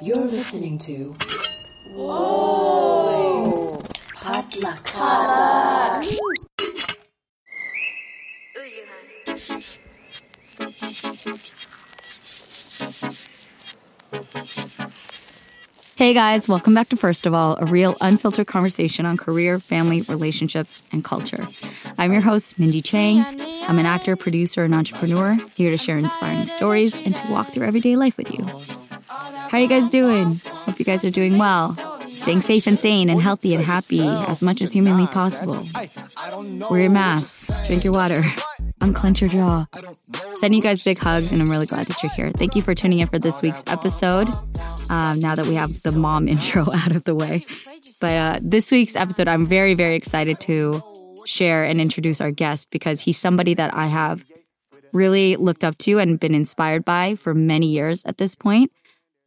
You're listening to. Whoa! Potluck. Hey guys, welcome back to First of All, a real unfiltered conversation on career, family, relationships, and culture. I'm your host, Mindy Chang. I'm an actor, producer, and entrepreneur, here to share inspiring stories and to walk through everyday life with you. How are you guys doing? Hope you guys are doing well. Staying safe and sane and healthy and happy as much as humanly possible. Wear your mask, drink your water, unclench your jaw. Sending you guys big hugs, and I'm really glad that you're here. Thank you for tuning in for this week's episode. Um, now that we have the mom intro out of the way. But uh, this week's episode, I'm very, very excited to share and introduce our guest because he's somebody that I have really looked up to and been inspired by for many years at this point.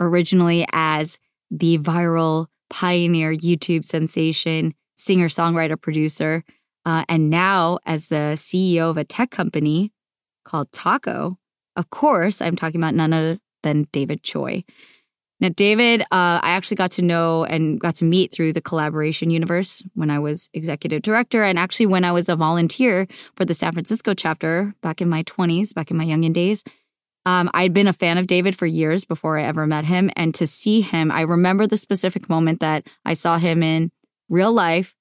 Originally as the viral pioneer YouTube sensation, singer, songwriter, producer, uh, and now as the CEO of a tech company called Tako. Of course, I'm talking about none other than David Choi. Now, David, uh, I actually got to know and got to meet through the Kollaboration universe when I was executive director, and actually when I was a volunteer for the San Francisco chapter back in my 20s, back in my youngin days. Um, I'd been a fan of David for years before I ever met him, and to see him, I remember the specific moment that I saw him in real life,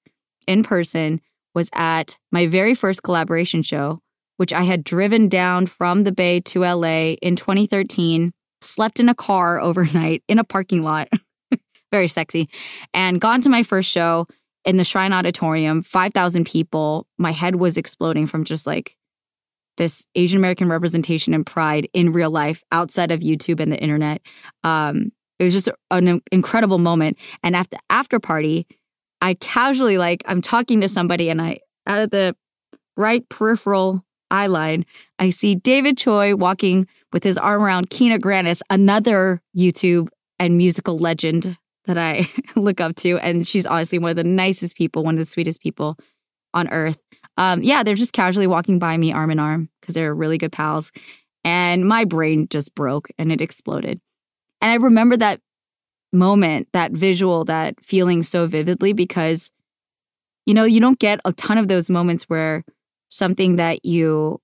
in person, was at my very first Kollaboration show, which I had driven down from the Bay to LA in 2013 slept in a car overnight in a parking lot, very sexy, and gone to my first show in the Shrine Auditorium, 5,000 people. My head was exploding from just like this Asian American representation and pride in real life outside of YouTube and the internet. Um, it was just an incredible moment. And after after party, I casually like I'm talking to somebody and I out of the right peripheral eye line, I see David Choi walking with his arm around Kina Grannis, another YouTube and musical legend that I look up to. And she's honestly one of the nicest people, one of the sweetest people on earth. Um, yeah, they're just casually walking by me arm in arm because they're really good pals. And my brain just broke and it exploded. And I remember that moment, that visual, that feeling so vividly because, you know, you don't get a ton of those moments where something that you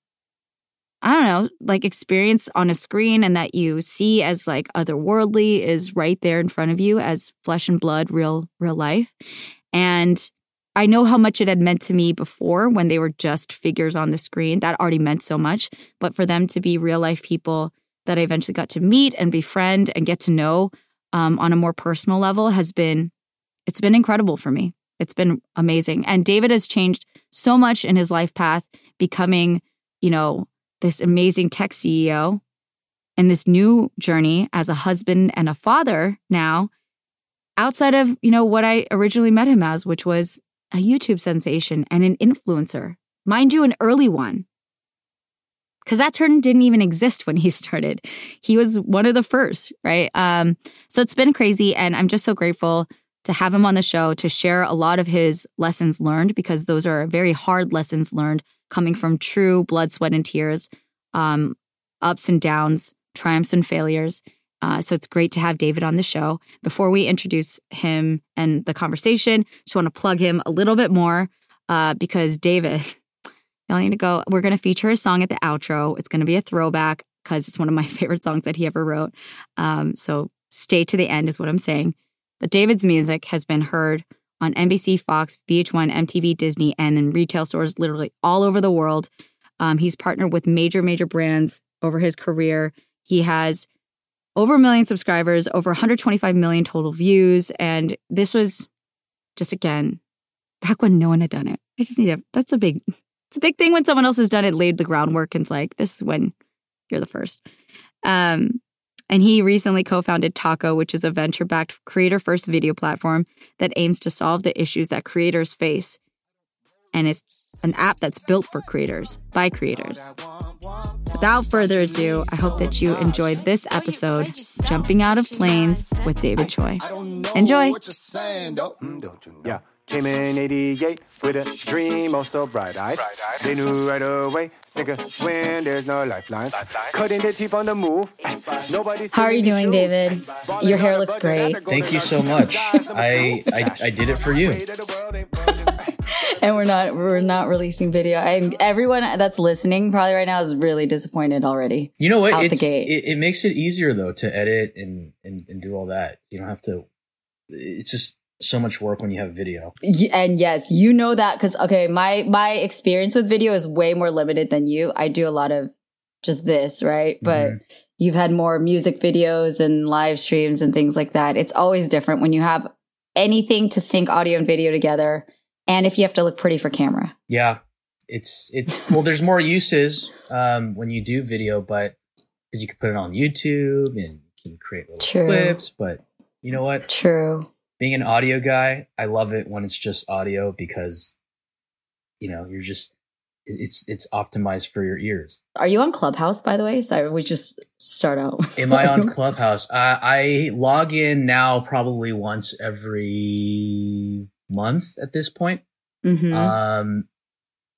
I don't know, like experience on a screen and that you see as like otherworldly is right there in front of you as flesh and blood, real, real life. And I know how much it had meant to me before when they were just figures on the screen. That already meant so much. But for them to be real life people that I eventually got to meet and befriend and get to know um, on a more personal level has been, it's been incredible for me. It's been amazing. And David has changed so much in his life path, becoming, you know, this amazing tech CEO and this new journey as a husband and a father now outside of, you know, what I originally met him as, which was a YouTube sensation and an influencer. Mind you, an early one. Because that term didn't even exist when he started. He was one of the first, right? Um, so it's been crazy. And I'm just so grateful to have him on the show to share a lot of his lessons learned because those are very hard lessons learned coming from true blood, sweat, and tears, um, ups and downs, triumphs and failures. Uh, so it's great to have David on the show. Before we introduce him and the conversation, just want to plug him a little bit more uh, because David, y'all need to go. We're going to feature his song at the outro. It's going to be a throwback because it's one of my favorite songs that he ever wrote. Um, so stay to the end, is what I'm saying. But David's music has been heard on NBC, Fox, VH1, MTV, Disney, and in retail stores literally all over the world. Um, he's partnered with major, major brands over his career. He has over a million subscribers, over 125 million total views. And this was just again back when no one had done it. I just need to, that's a big, it's a big thing when someone else has done it, laid the groundwork, and it's like, this is when you're the first. Um, and he recently co founded Tako, which is a venture backed creator first video platform that aims to solve the issues that creators face. And it's an app that's built for creators by creators. Without further ado, I hope that you enjoyed this episode, Jumping Out of Planes with David Choi. Enjoy. Yeah. Came in 88 with a dream oh so bright-eyed. They knew right away, sink or swim, there's no lifelines. Cutting their teeth on the move. Nobody's How are you doing, these David? Your hair looks great. Thank you so much. I, I I did it for you. and we're not we're not releasing video. I everyone that's listening probably right now is really disappointed already. You know what? Out the gate. It, it makes it easier though to edit and, and and do all that. You don't have to. It's just so much work when you have video. And yes, you know that because okay, my my experience with video is way more limited than you. I do a lot of just this, right? But Mhm. you've had more music videos and live streams and things like that. It's always different when you have anything to sync audio and video together, and if you have to look pretty for camera. Yeah, it's it's well. There's more uses um, when you do video, but because you can put it on YouTube and you can create little True. clips. But you know what? True. Being an audio guy, I love it when it's just audio because you know you're just it's it's optimized for your ears. Are you on Clubhouse, by the way? Sorry, we just start out. Am I on Clubhouse? I, I log in now probably once every month at this point. Mhm. Um,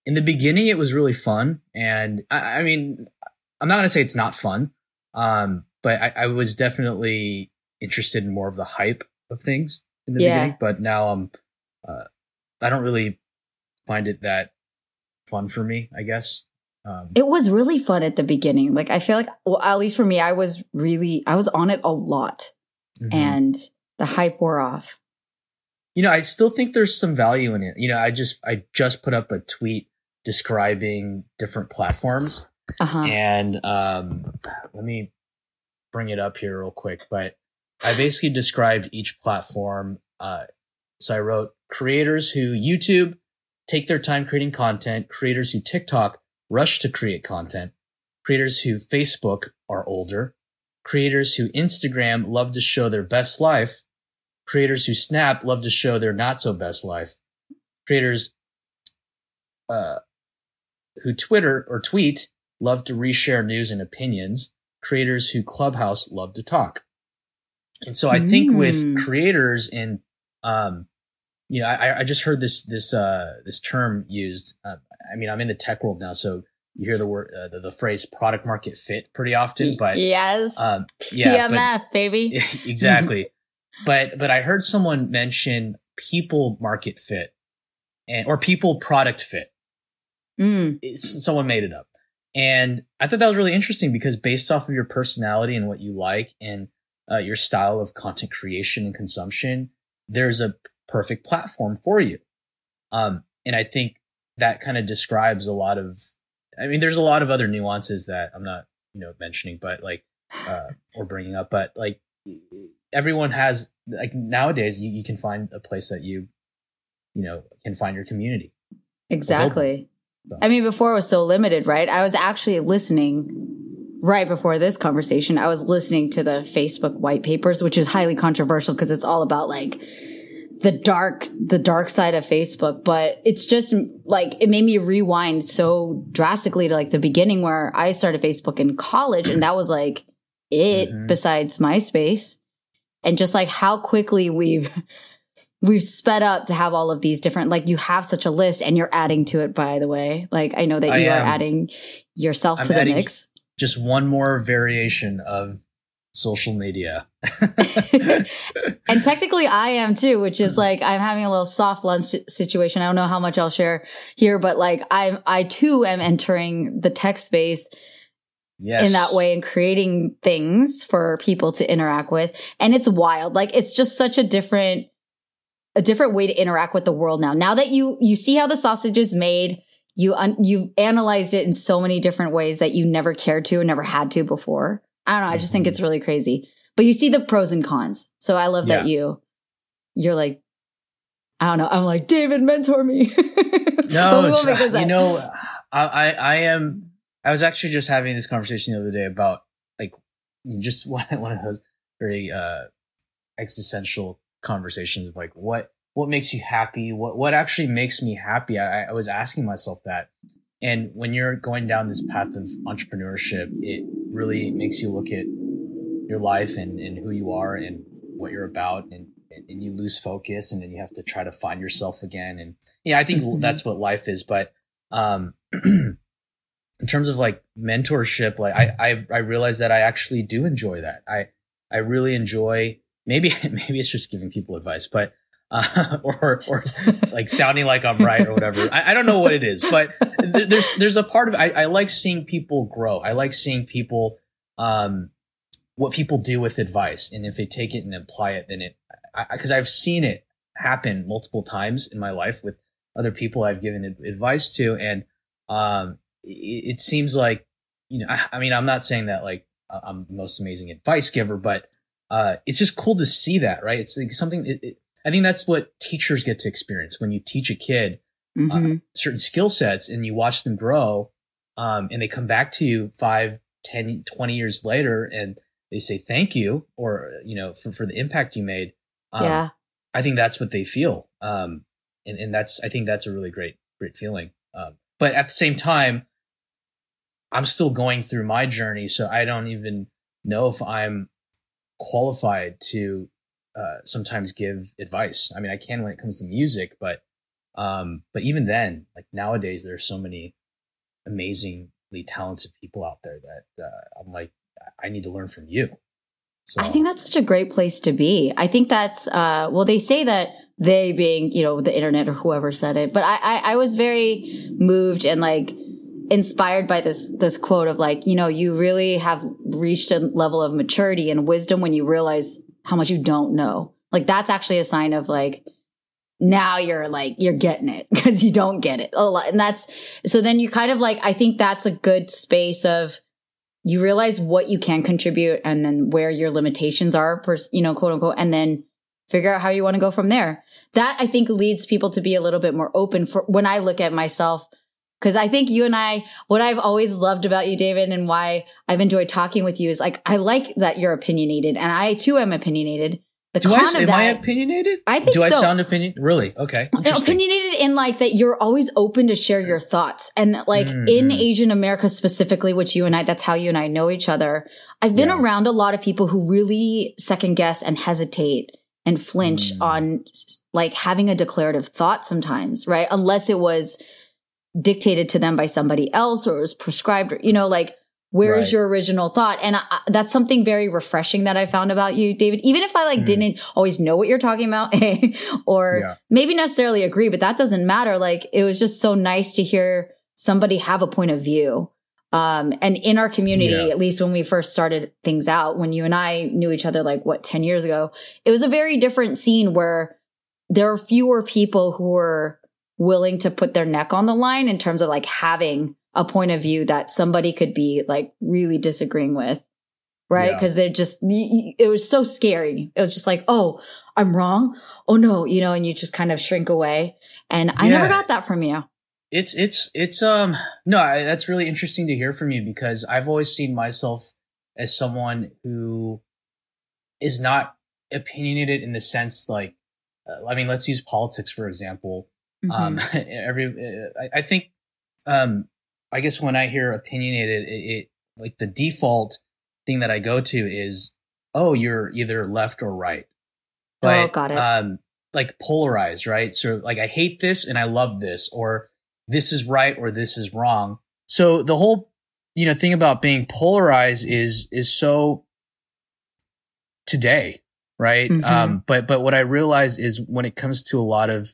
in the beginning, it was really fun, and I, I mean, I'm not gonna say it's not fun, um, but I, I was definitely interested in more of the hype of things in the Yeah. beginning. But now I'm, uh, I don't really find it that fun for me. I guess. Um, It was really fun at the beginning. Like I feel like, well, at least for me, I was really, I was on it a lot, mhm. and the hype wore off. you know, I still think there's some value in it. You know, I just I just put up a tweet describing different platforms, Uh huh. and um, let me bring it up here real quick. But I basically described each platform. Uh, so I wrote creators who YouTube take their time creating content, creators who TikTok rush to create content, creators who Facebook are older, creators who Instagram love to show their best life, creators who Snap love to show their not so best life, creators uh, who Twitter or tweet love to reshare news and opinions, creators who Clubhouse love to talk. And so I think Mm. with creators and, um, you know, I, I just heard this, this, uh, this term used. Uh, I mean, I'm in the tech world now, so you hear the word, uh, the, the phrase product market fit pretty often, but, yes, um, yeah, but- PMF baby. exactly. but but I heard someone mention people market fit and or people product fit. Mm, It's, someone made it up. And I thought that was really interesting because based off of your personality and what you like and uh, your style of content creation and consumption, there's a perfect platform for you. Um, and I think that kind of describes a lot of, I mean, there's a lot of other nuances that I'm not, you know, mentioning, but like, uh, or bringing up, but like everyone has, like nowadays you, you can find a place that you, you know, can find your community. exactly. So- I mean, before it was so limited, right? I was actually listening right before this conversation. I was listening to the Facebook white papers, which is highly controversial because it's all about like the dark, the dark side of Facebook. But it's just like it made me rewind so drastically to like the beginning where I started Facebook in college, and that was like it. Mhm. Besides MySpace, and just like how quickly we've we've sped up to have all of these different like you have such a list and you're adding to it by the way like i know that you are adding yourself I'm to the adding- mix Just one more variation of social media. and technically i am too which is mm. like i'm having a little soft lunch situation. I don't know how much i'll share here but like i'm i too am entering the tech space yes. in that way and creating things for people to interact with. And it's wild. Like it's just such a different a different way to interact with the world now. Now that you you see how the sausage is made you un, you've analyzed it in so many different ways that you never cared to or never had to before. I don't know i just think Mhm. it's really crazy. But you see the pros and cons. So i love that you you're like i don't know i'm like david mentor me. No, you know, I, I, I am. I was actually just having this conversation the other day about like just one one of those very uh, existential conversations of like what what makes you happy, what what actually makes me happy. I, I was asking myself that, and when you're going down this path of entrepreneurship, it really makes you look at your life and, and who you are and what you're about and and you lose focus and then you have to try to find yourself again. And yeah, I think Mhm. that's what life is. But, um, in terms of like mentorship, like I, I, I realize that I actually do enjoy that. I, I really enjoy, maybe, maybe it's just giving people advice, but, uh, or, or like sounding like I'm right or whatever. I, I don't know what it is, but th- there's, there's a part of, I, I like seeing people grow. I like seeing people, um, what people do with advice. And if they take it and apply it, then it, I, cause I've seen it happen multiple times in my life with other people I've given advice to. And, um, it, it seems like, you know, I, I mean, I'm not saying that like I'm the most amazing advice giver, but, uh, it's just cool to see that, right? It's like something, it, it, I think that's what teachers get to experience when you teach a kid Mhm. certain skill sets and you watch them grow um, and they come back to you five, 10, 20 years later and they say thank you or, you know, for, for the impact you made. Um, yeah. I think that's what they feel. Um, and, and that's, I think that's a really great, great feeling. Um, but at the same time, I'm still going through my journey. So I don't even know if I'm qualified to, uh, sometimes give advice. I mean, I can when it comes to music, but, um, but even then, like nowadays, there's so many amazingly talented people out there that, uh, I'm like, I need to learn from you. So I think that's such a great place to be. I think that's uh well they say that they being, you know, the internet or whoever said it, but I I, I was very moved and like inspired by this this quote of like, you know, you really have reached a level of maturity and wisdom when you realize how much you don't know. Like that's actually a sign of like now you're like you're getting it because you don't get it a lot and that's so then you kind of like i think that's a good space of you realize what you can contribute and then where your limitations are you know quote unquote and then figure out how you want to go from there that i think leads people to be a little bit more open for when i look at myself because i think you and i what i've always loved about you david and why i've enjoyed talking with you is like i like that you're opinionated and i too am opinionated the Do I, am that I opinionated? I think Do I sound opinion? Really? Okay. Opinionated in like that you're always open to share your thoughts and that, like in Mhm. asian america specifically which you and i that's how you and i know each other i've been Yeah. around a lot of people who really second guess and hesitate and flinch Mm. on like having a declarative thought sometimes right unless it was dictated to them by somebody else or it was prescribed you know like where's Right. your original thought and I, I- that's something very refreshing that i found about you david even if i like Mm. didn't always know what you're talking about or Yeah. maybe necessarily agree but that doesn't matter like it was just so nice to hear somebody have a point of view um and in our community Yeah. at least when we first started things out when you and i knew each other like what 10 years ago it was a very different scene where there are fewer people who were willing to put their neck on the line in terms of like having a point of view that somebody could be like really disagreeing with right? Yeah. because it just it was so scary. It was just like oh i'm wrong? Oh no you know and you just kind of shrink away. And i never got that from you. It's it's it's um no, I, that's really interesting to hear from you because I've always seen myself as someone who is not opinionated in the sense like uh, I mean, let's use politics for example. Um, every uh, I, I think um I guess when I hear opinionated, it, it like the default thing that I go to is oh, you're either left or right. Oh, got it. Um, like polarized, right? So like I hate this and I love this, or this is right or this is wrong. So the whole you know thing about being polarized is is so today, right? Mhm. Um, but but what I realize is when it comes to a lot of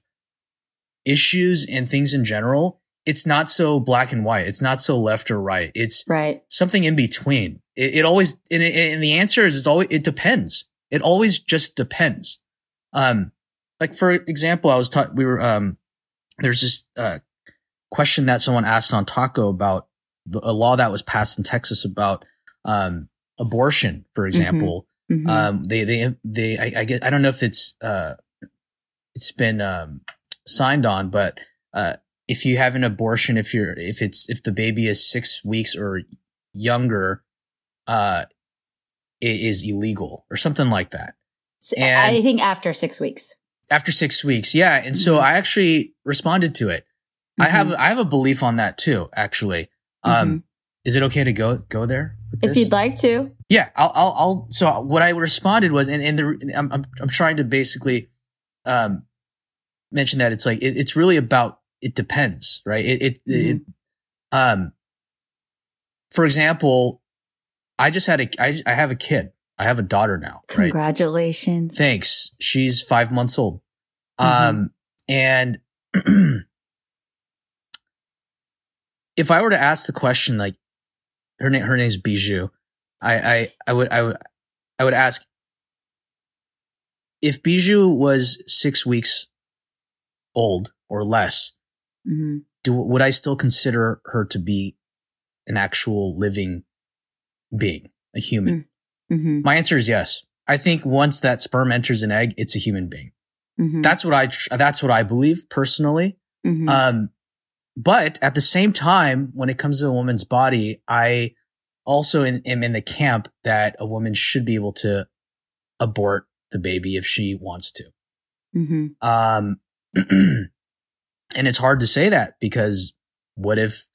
issues and things in general, it's not so black and white. It's not so left or right. It's right something in between. It, it always, and, it, and the answer is it's always, it depends. It always just depends. Um, like for example, I was taught, we were, um, there's this, uh, question that someone asked on Tako about the, a law that was passed in Texas about, um, abortion, for example. Mhm. Um, they, they, they, I, I get, I don't know if it's, uh, it's been, um, signed on, but, uh, if you have an abortion, if you're, if it's, if the baby is six weeks or younger, uh, it is illegal or something like that. And- i think after six weeks After six weeks. Yeah. And so Mhm. I actually responded to it. I have, Mhm. I have a belief on that too, actually. Um, is it okay to go go there? If you'd like to. Yeah, I'll, I'll, I'll, so what I responded was, and, and the, I'm, I'm, I'm trying to basically, um, mention that it's like, it, it's really about, it depends, right? It, it, mm-hmm. it, um, for example, I just had a, I, I have a kid. I have a daughter now. Congratulations. Right? Thanks. She's five months old. Mm-hmm. Um, and if I were to ask the question, like her name, her name's Bijou. I, I, I would, I would, I would ask if Bijou was six weeks old or less. Mm-hmm. Do would I still consider her to be an actual living being, a human? Mm-hmm. My answer is yes. I think once that sperm enters an egg, it's a human being. Mm-hmm. That's what I, that's what I believe personally. Mm-hmm. Um, but at the same time, when it comes to a woman's body, I also in, am in the camp that a woman should be able to abort the baby if she wants to. Mm-hmm. Um, and it's hard to say that because what if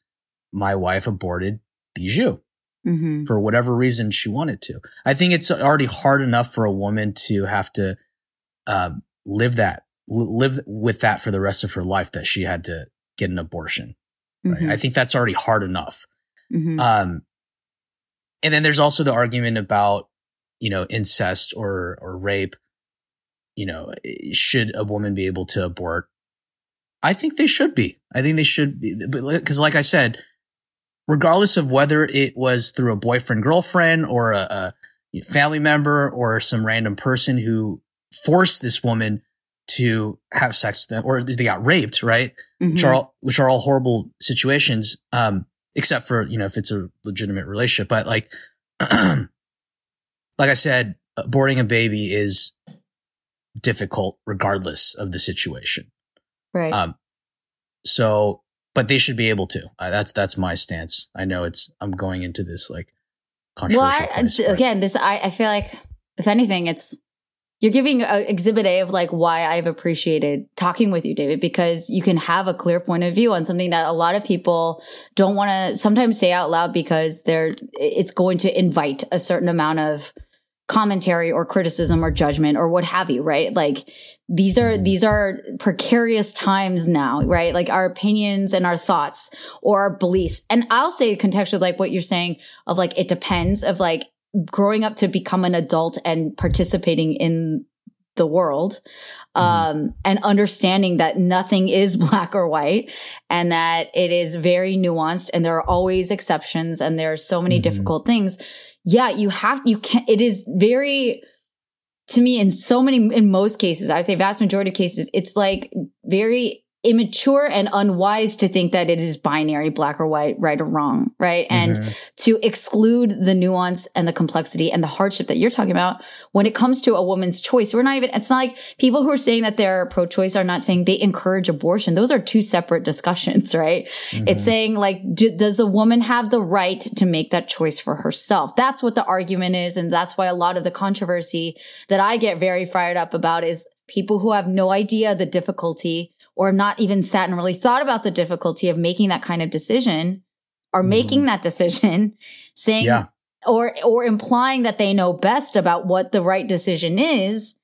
my wife aborted Bijou mm-hmm. for whatever reason she wanted to? I think it's already hard enough for a woman to have to um, live that, live with that for the rest of her life that she had to get an abortion. Right? Mm-hmm. I think that's already hard enough. Mm-hmm. Um, and then there's also the argument about, you know, incest or, or rape. You know, should a woman be able to abort? I think they should be. I think they should be. Because, like I said, regardless of whether it was through a boyfriend, girlfriend, or a, a family member, or some random person who forced this woman to have sex with them, or they got raped, right? Mm-hmm. Which are all, which are all horrible situations. Um, except for, you know, if it's a legitimate relationship. But like, like I said, aborting a baby is difficult regardless of the situation. Right. Um, so, but they should be able to. Uh, that's, that's my stance. I know it's, I'm going into this like controversial. Well, I, place, again, this, I, I feel like if anything, it's, you're giving a exhibit A of like why I've appreciated talking with you, David, because you can have a clear point of view on something that a lot of people don't want to sometimes say out loud because they're, it's going to invite a certain amount of commentary or criticism or judgment or what have you, right? Like these are, mm-hmm. these are precarious times now, right? Like our opinions and our thoughts or our beliefs. And I'll say contextually, like what you're saying of like, it depends of like, growing up to become an adult and participating in the world mm-hmm. um, and understanding that nothing is black or white and that it is very nuanced and there are always exceptions and there are so many mm-hmm. difficult things yeah you have you can't, it is very to me in so many in most cases i would say vast majority of cases it's like very immature and unwise to think that it is binary, black or white, right or wrong, right? And mm-hmm. to exclude the nuance and the complexity and the hardship that you're talking about when it comes to a woman's choice. We're not even, it's not like people who are saying that they're pro-choice are not saying they encourage abortion. Those are two separate discussions, right? Mm-hmm. It's saying like, do, does the woman have the right to make that choice for herself? That's what the argument is. And that's why a lot of the controversy that I get very fired up about is people who have no idea the difficulty or not even sat and really thought about the difficulty of making that kind of decision are mm. making that decision saying yeah. or or implying that they know best about what the right decision is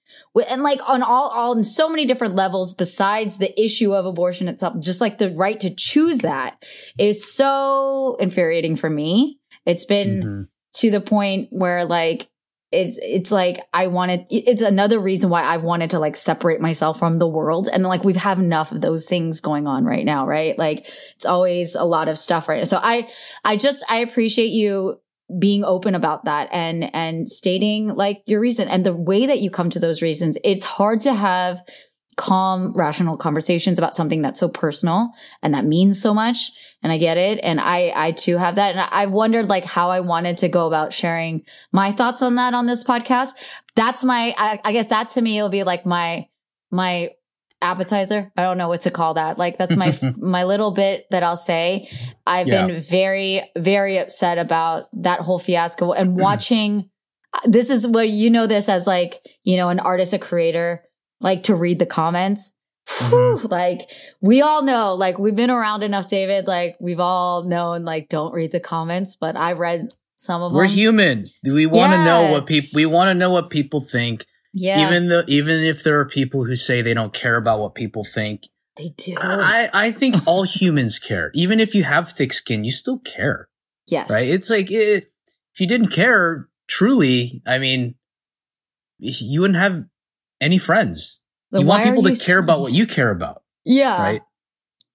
and like on all, all on so many different levels besides the issue of abortion itself just like the right to choose that is so infuriating for me it's been mm-hmm. to the point where like it's it's like I wanted it's another reason why I wanted to like separate myself from the world. And like we've have enough of those things going on right now right? Like it's always a lot of stuff right? So I I just I appreciate you being open about that and and stating like your reason. And the way that you come to those reasons it's hard to have calm, rational conversations about something that's so personal and that means so much. And I get it. And I, I too have that. And I've wondered like how I wanted to go about sharing my thoughts on that on this podcast. That's my, I, I guess that to me, will be like my, my appetizer. I don't know what to call that. Like that's my, my little bit that I'll say. I've yeah. been very, very upset about that whole fiasco and watching. Uh, this is where you know this as like, you know, an artist, a creator like to read the comments. Mm-hmm. whew, like we all know, like we've been around enough, David. Like we've all known, like don't read the comments, but I read some of them. We're human. We want to know what people we want to know what people think. yeah, Even though even if there are people who say they don't care about what people think, they do. I I think all humans care. Even if you have thick skin, you still care, yes, right? It's like it, if you didn't care truly, I mean, you wouldn't have any friends. Then you want people to care s- about what you care about, Yeah, right?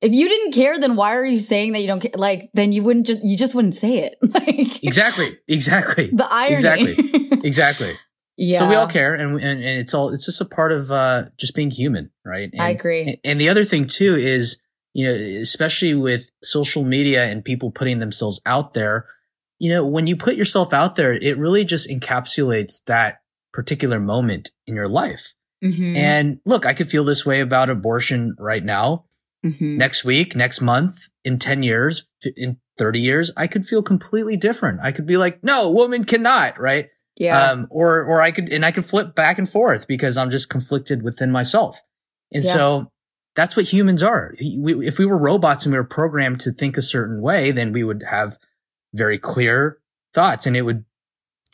If you didn't care, then why are you saying that you don't care? Like, then you wouldn't just you just wouldn't say it. Like Exactly, exactly, the irony. Exactly. exactly. yeah. So we all care, and, and and it's all it's just a part of uh, just being human, right? And, I agree. And, and the other thing too is, you know, especially with social media and people putting themselves out there, you know, when you put yourself out there, it really just encapsulates that particular moment in your life. Mhm. And look, I could feel this way about abortion right now. Mhm. Next week, next month, in 10 years, in 30 years, I could feel completely different. I could be like, no, woman cannot, right? yeah. Um, or, or I could, and I could flip back and forth because I'm just conflicted within myself. And Yeah. so that's what humans are. We, if we were robots and we were programmed to think a certain way, then we would have very clear thoughts and it would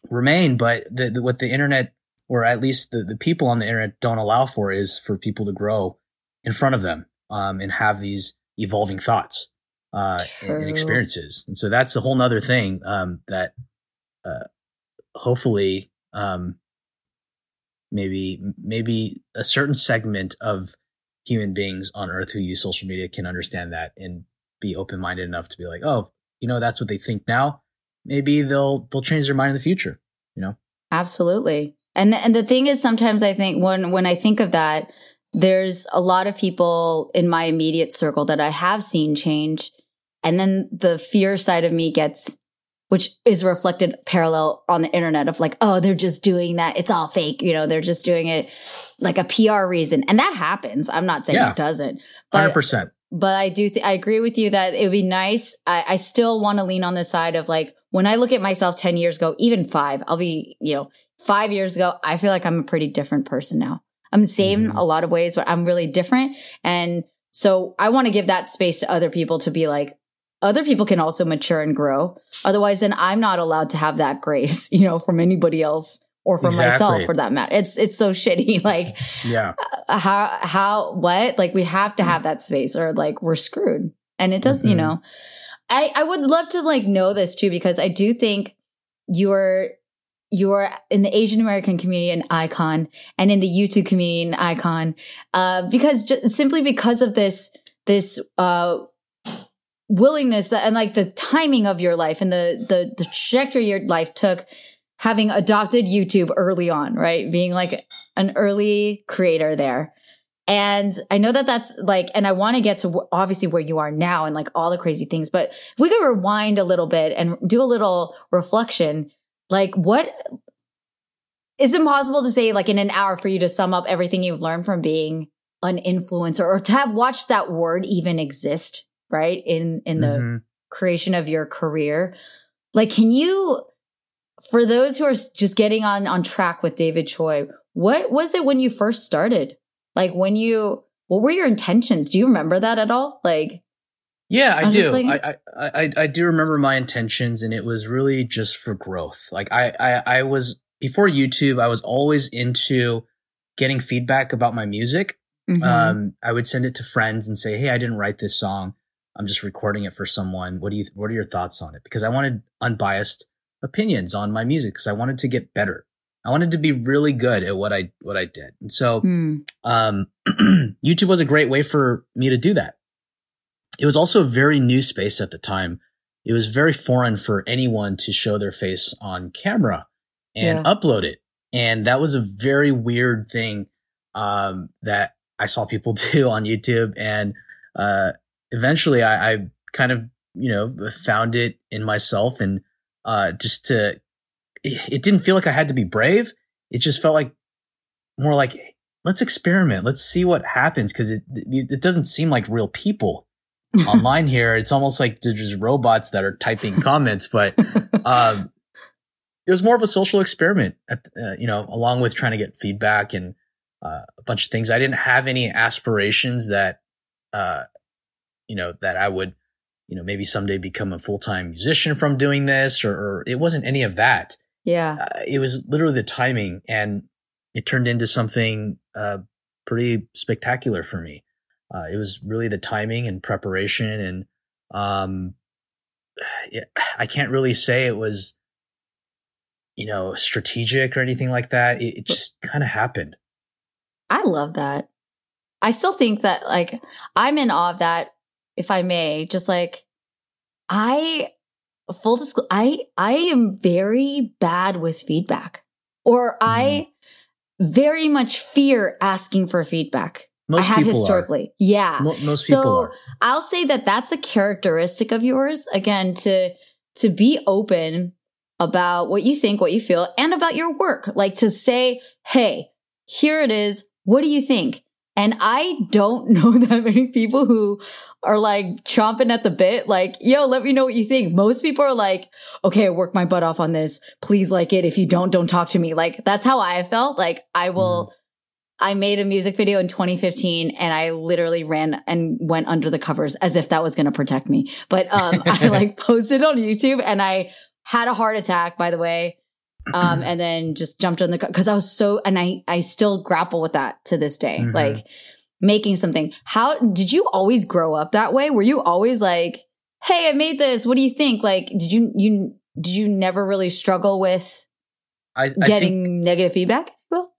remain. But the, the, what the internet, or at least the, the people on the internet don't allow for is for people to grow in front of them, um, and have these evolving thoughts, uh, and, and experiences. And so that's a whole nother thing, um, that, uh, hopefully, um, maybe, maybe a certain segment of human beings on earth who use social media can understand that and be open minded enough to be like, oh, you know, that's what they think now. Maybe they'll they'll change their mind in the future. You know, Absolutely. And the, and the thing is sometimes I think when when I think of that there's a lot of people in my immediate circle that I have seen change and then the fear side of me gets which is reflected parallel on the internet of like oh they're just doing that it's all fake you know they're just doing it like a PR reason and that happens I'm not saying Yeah. it doesn't but percent. but I do, th- I agree with you that it would be nice. I, I still want to lean on the side of like, when I look at myself 10 years ago, even five, I'll be, you know, five years ago, I feel like I'm a pretty different person now. I'm the same Mhm. a lot of ways, but I'm really different. And so I want to give that space to other people to be like, other people can also mature and grow. Otherwise, then I'm not allowed to have that grace, you know, from anybody else or from myself for that matter. It's, it's so shitty. Like, Yeah, uh, how how what like we have to have that space or like we're screwed and it does you Mhm. know i i would love to like know this too because i do think you're you're in the asian american community an icon and in the youtube community an icon uh because just simply because of this this uh willingness that and like the timing of your life and the the the trajectory your life took having adopted youtube early on right being like an early creator there. And I know that that's like, and I want to get to obviously where you are now and like all the crazy things, but if we could rewind a little bit and do a little reflection, like what is it possible to say like in an hour for you to sum up everything you've learned from being an influencer or to have watched that word even exist, right? In, in the Mhm. creation of your career. Like, can you, for those who are just getting on on track with David Choi, what was it when you first started? Like, when you, what were your intentions? Do you remember that at all? Like, Yeah, I do. like- I, I, I, I do remember my intentions, and it was really just for growth. Like I, I, I was before YouTube. I was always into getting feedback about my music. mhm. Um, I would send it to friends and say, "Hey, I didn't write this song. I'm just recording it for someone. What do you? What are your thoughts on it?" Because I wanted unbiased opinions on my music because I wanted to get better. I wanted to be really good at what I what I did, and so Hmm. um, YouTube was a great way for me to do that. It was also a very new space at the time. It was very foreign for anyone to show their face on camera and Yeah. upload it. And that was a very weird thing um, that I saw people do on YouTube. And uh, eventually I, I kind of, you know, found it in myself and uh, just to, it, it didn't feel like I had to be brave. It just felt like more like, let's experiment. Let's see what happens. Cause it, it, it doesn't seem like real people online here. It's almost like they're just robots that are typing comments, but, um, it was more of a social experiment at, uh, you know, along with trying to get feedback and, uh, a bunch of things. I didn't have any aspirations that, uh, you know, that I would, you know, maybe someday become a full time musician from doing this, or, or, it wasn't any of that. Yeah. Uh, it was literally the timing, and it turned into something uh, pretty spectacular for me. Uh, it was really the timing and preparation, and um, I can't really say it was, you know, strategic or anything like that. It, it just kind of happened. I love that. I still think that like I'm in awe of that, if I may, just like I full disclosure, I I am very bad with feedback. Or mm-hmm. I very much fear asking for feedback. Most I have people historically. Are. Yeah. Mo- most people so are. I'll say that that's a characteristic of yours. Again, to to be open about what you think, what you feel, and about your work. Like to say, hey, here it is. What do you think? And I don't know that many people who are like chomping at the bit, like, yo, let me know what you think. Most people are like, okay, I worked my butt off on this. Please like it. If you don't, don't talk to me. Like, that's how I felt. Like, I will, mm. I made a music video in 2015 and I literally ran and went under the covers as if that was going to protect me. But, um, I like posted on YouTube and I had a heart attack, by the way um, and then just jumped on the because I was so and I I still grapple with that to this day. Mm-hmm. Like making something. How did you always grow up that way? Were you always like, "Hey, I made this. What do you think?" Like, did you you did you never really struggle with I, I getting think, negative feedback? Well,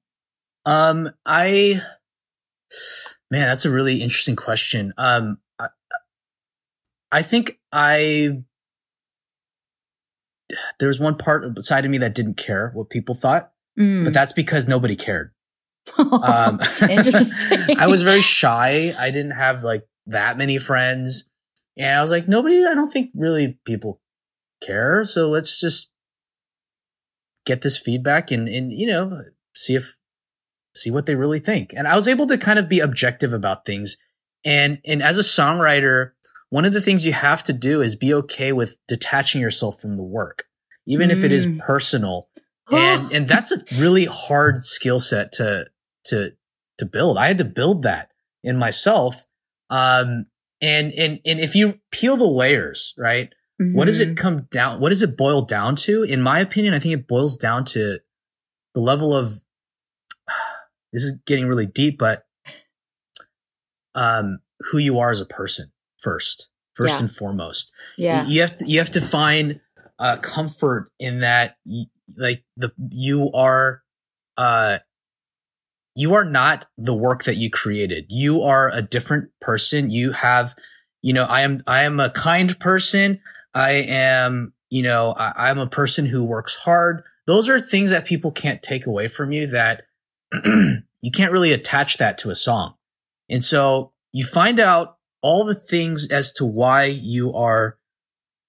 um, I man, that's a really interesting question. Um, I, I think I there was one part side of me that didn't care what people thought, mm. but that's because nobody cared. um, Interesting. I was very shy. I didn't have like that many friends. And I was like, nobody, I don't think really people care. So let's just get this feedback and, and, you know, see if, see what they really think. And I was able to kind of be objective about things. And, and as a songwriter, one of the things you have to do is be okay with detaching yourself from the work, even mm. if it is mm. personal. and, and that's a really hard skill set to, to, to build. I had to build that in myself. Um, and, and, and if you peel the layers, right? Mm-hmm. What does it mm-hmm. come down? What does it boil down to? In my opinion, I think it boils down to the level of, this is getting really deep, but, um, who you are as a person first, first yeah. and foremost. Yeah. You have to, you have to find uh, comfort in that, like the, you are, uh, you are not the work that you created. You are a different person. You have, you know, I am, I am a kind person. I am, you know, I, I'm a person who works hard. Those are things that people can't take away from you that you can't really attach that to a song. And so you find out all the things as to why you are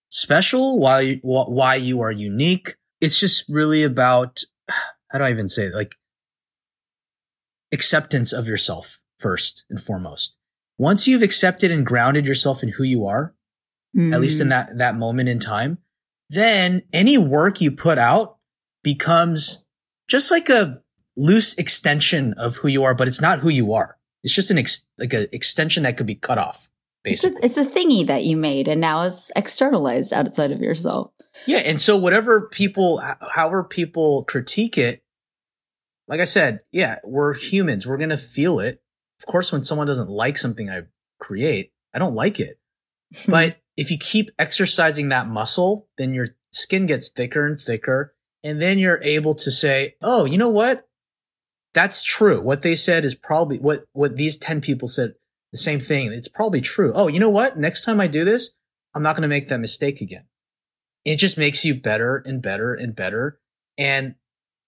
special, why, why you are unique. It's just really about, how do I even say it? Like acceptance of yourself first and foremost. Once you've accepted and grounded yourself in who you are, mm. at least in mm. that, that moment in time, then any work you put out becomes just like a loose extension of who you are, but it's not who you are. It's just an ex- like an extension that could be cut off. Basically, it's a, it's a thingy that you made and now is externalized outside of yourself. Yeah, and so whatever people, however people critique it, like I said, yeah, we're humans. We're gonna feel it. Of course, when someone doesn't like something I create, I don't like it. but if you keep exercising that muscle, then your skin gets thicker and thicker, and then you're able to say, "Oh, you know what? That's true. What they said is probably what, what these 10 people said, the same thing. It's probably true. Oh, you know what? Next time I do this, I'm not going to make that mistake again. It just makes you better and better and better. And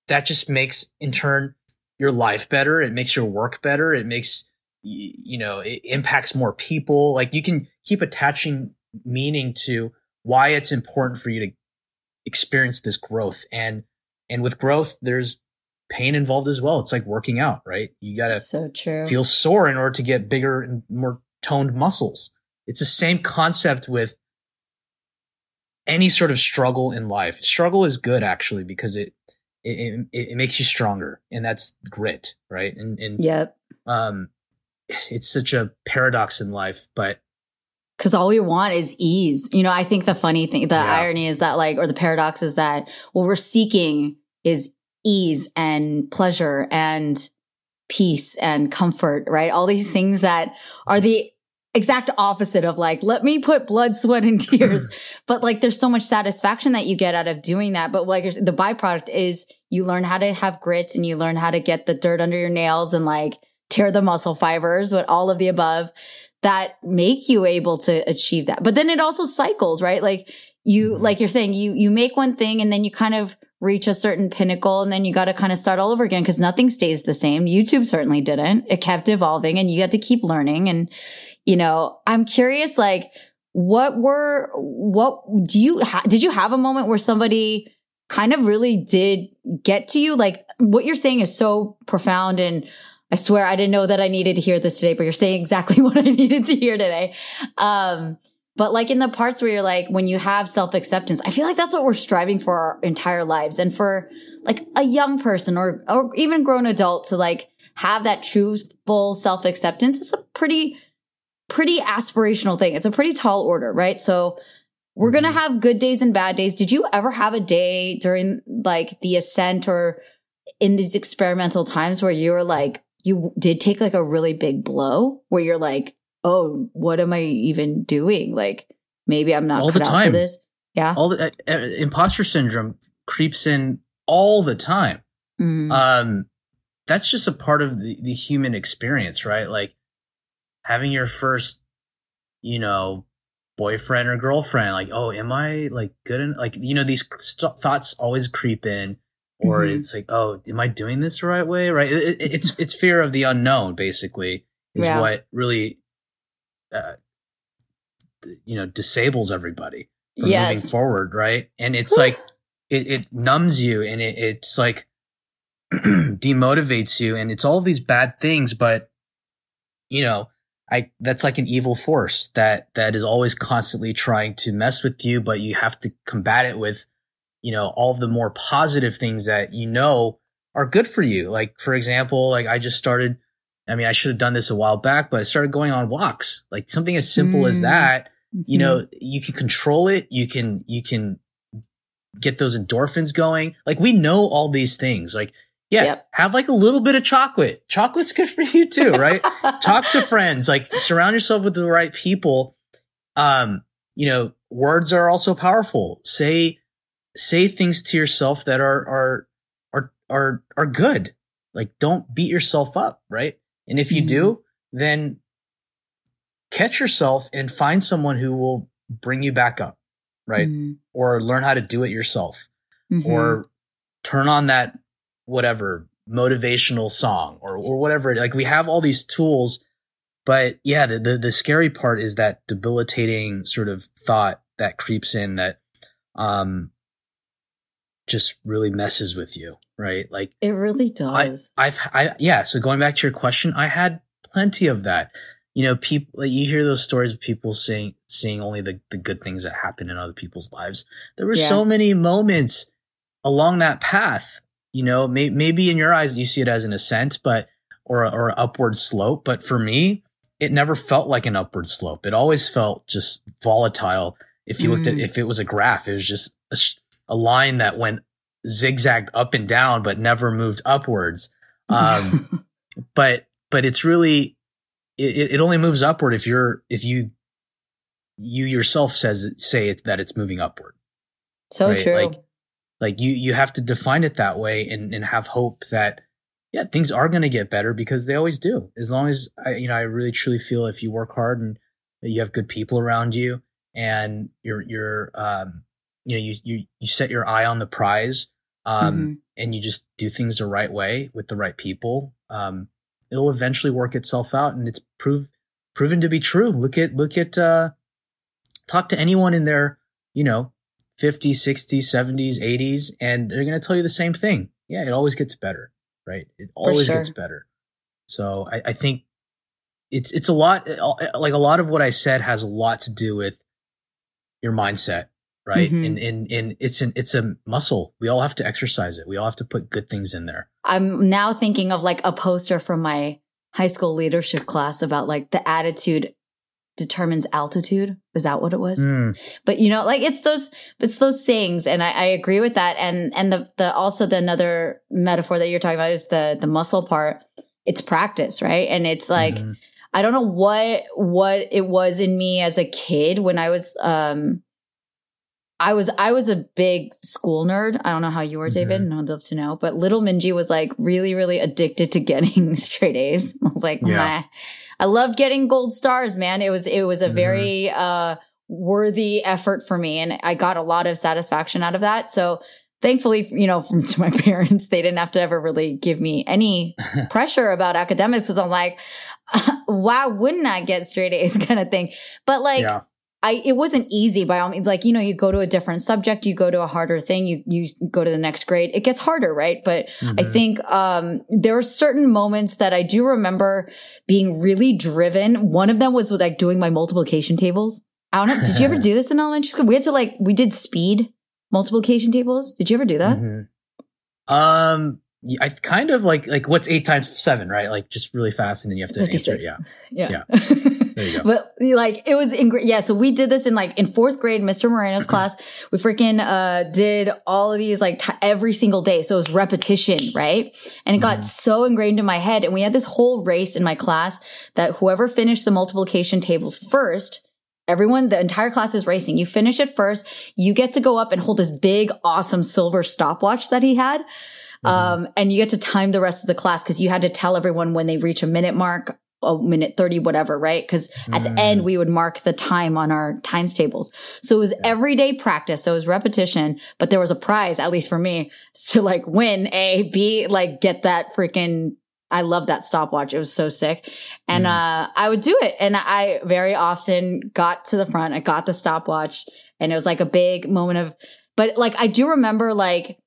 that just makes in turn your life better. It makes your work better. It makes, you know, it impacts more people. Like you can keep attaching meaning to why it's important for you to experience this growth. And, and with growth, there's pain involved as well. It's like working out, right? You got to so true. feel sore in order to get bigger and more toned muscles. It's the same concept with any sort of struggle in life. Struggle is good actually because it it, it, it makes you stronger and that's grit right and and Yep. um it's such a paradox in life but Cause all we want is ease. You know, I think the funny thing, the Yeah. irony is that like, or the paradox is that what we're seeking is ease and pleasure and peace and comfort, right? All these things that are the exact opposite of like, let me put blood, sweat, and tears. but like, there's so much satisfaction that you get out of doing that. But like, the byproduct is you learn how to have grit and you learn how to get the dirt under your nails and like tear the muscle fibers with all of the above that make you able to achieve that. But then it also cycles, right? Like you, Mhm. like you're saying, you, you make one thing and then you kind of reach a certain pinnacle and then you got to kind of start all over again because nothing stays the same. YouTube certainly didn't. It kept evolving and you had to keep learning. And, you know, I'm curious, like, what were, what do you, ha- did you have a moment where somebody kind of really did get to you? Like what you're saying is so profound and I swear I didn't know that I needed to hear this today, but you're saying exactly what I needed to hear today. Um, but like in the parts where you're like, when you have self acceptance, I feel like that's what we're striving for our entire lives. And for like a young person or, or even grown adult to like have that truthful self acceptance, it's a pretty, pretty aspirational thing. It's a pretty tall order, right? So we're going to Mhm. have good days and bad days. Did you ever have a day during like the ascent or in these experimental times where you were like, you did take like a really big blow where you're like, oh, what am I even doing? Like maybe I'm not All the cut out for time. this. Yeah. all the uh, uh, imposter syndrome creeps in all the time Mm. um that's just a part of the, the human experience right like having your first you know boyfriend or girlfriend like oh am i like good And like you know these st- thoughts always creep in or Mhm. it's like oh am i doing this the right way right it, it- it's it's fear of the unknown basically is Yeah. what really uh you know disables everybody from moving forward, right? And it's like it, it numbs you and it, it's like demotivates you and it's all these bad things, but you know, I that's like an evil force that that is always constantly trying to mess with you, but you have to combat it with, you know, all the more positive things that you know are good for you. Like for example, like I just started I mean, I should have done this a while back, but I started going on walks. Like something as simple as Mm. that you know you can control it. You can you can get those endorphins going. Like we know all these things. Like yeah Yep. have like a little bit of chocolate. Chocolate's good for you too right? Talk to friends. Like surround yourself with the right people. Um you know words are also powerful. Say say things to yourself that are are are are are good. Like don't beat yourself up right and if you Mhm. do then catch yourself and find someone who will bring you back up right Mhm. or learn how to do it yourself Mhm. or turn on that whatever motivational song or or whatever like we have all these tools but yeah the, the the scary part is that debilitating sort of thought that creeps in that um just really messes with you right like it really does. I've I yeah. So going back to your question, I had plenty of that. You know, people like, you hear those stories of people saying seeing only the the good things that happen in other people's lives. There were Yeah. so many moments along that path. You know, may, maybe in your eyes you see it as an ascent, but or or an upward slope. But for me, it never felt like an upward slope. It always felt just volatile. If you looked at Mm. if it was a graph, it was just a, a line that went zigzagged up and down, but never moved upwards. Um, but but it's really it, it only moves upward if you're if you you yourself says say it's that it's moving upward. so right, true. like- Like you you have to define it that way and and have hope that yeah things are going to get better because they always do. As long as I you know I really truly feel if you work hard and you have good people around you and you're you're um you know you you you set your eye on the prize um Mhm. and you just do things the right way with the right people, um, it'll eventually work itself out. And it's prove proven to be true. Look at look at uh, talk to anyone in their you know 50s, 60s, 70s, 80s, and they're going to tell you the same thing. Yeah, it always gets better, right? It always sure. gets better. So I, I think it's it's a lot like a lot of what I said has a lot to do with your mindset right? Mhm. And and and it's an it's a muscle. We all have to exercise it. We all have to put good things in there. I'm now thinking of like a poster from my high school leadership class about like the attitude determines altitude. Is that what it was? Mm, But you know, like it's those, it's those sayings, and I, I agree with that. And and the the also the another metaphor that you're talking about is the the muscle part. It's practice, right? And it's like mhm. I don't know what what it was in me as a kid when I was um I was I was a big school nerd. I don't know how you were, David, and I'd love to know. But little Minji was like really, really addicted to getting straight A's. I was like, Yeah. Meh. I loved getting gold stars, man. It was it was a Mhm. very uh worthy effort for me, and I got a lot of satisfaction out of that. So thankfully, you know, from to my parents, they didn't have to ever really give me any pressure about academics because I'm like, why wouldn't I get straight A's kind of thing? But like, yeah. I it wasn't easy by all means. Like you know, you go to a different subject, you go to a harder thing, you you go to the next grade. It gets harder, right? But I Mhm. think um, there were certain moments that I do remember being really driven. One of them was like doing my multiplication tables. I don't know. Did you ever do this in elementary school? We had to like we did speed multiplication tables. Did you ever do that? Mhm. Um, I kind of like like what's eight times seven, right? Like just really fast, and then you have to answer. it. 56. Yeah, Yeah. There you go. but like it was in gra- yeah, so we did this in like in fourth grade, Mr. Moreno's class. We freaking uh did all of these like t- every single day. So it was repetition, right? And it got Mhm. so ingrained in my head. And we had this whole race in my class that whoever finished the multiplication tables first, everyone, the entire class is racing. You finish it first, you get to go up and hold this big, awesome silver stopwatch that he had. Um, and you get to time the rest of the class because you had to tell everyone when they reach a minute mark, a minute 30, whatever, right? Because at the Mm. end, we would mark the time on our times tables. So it was everyday practice. So it was repetition, but there was a prize, at least for me, to like win A, B, like get that freaking I love that stopwatch. It was so sick. And, Mm. uh, I would do it. And I very often got to the front. I got the stopwatch and it was like a big moment of, but like, I do remember like,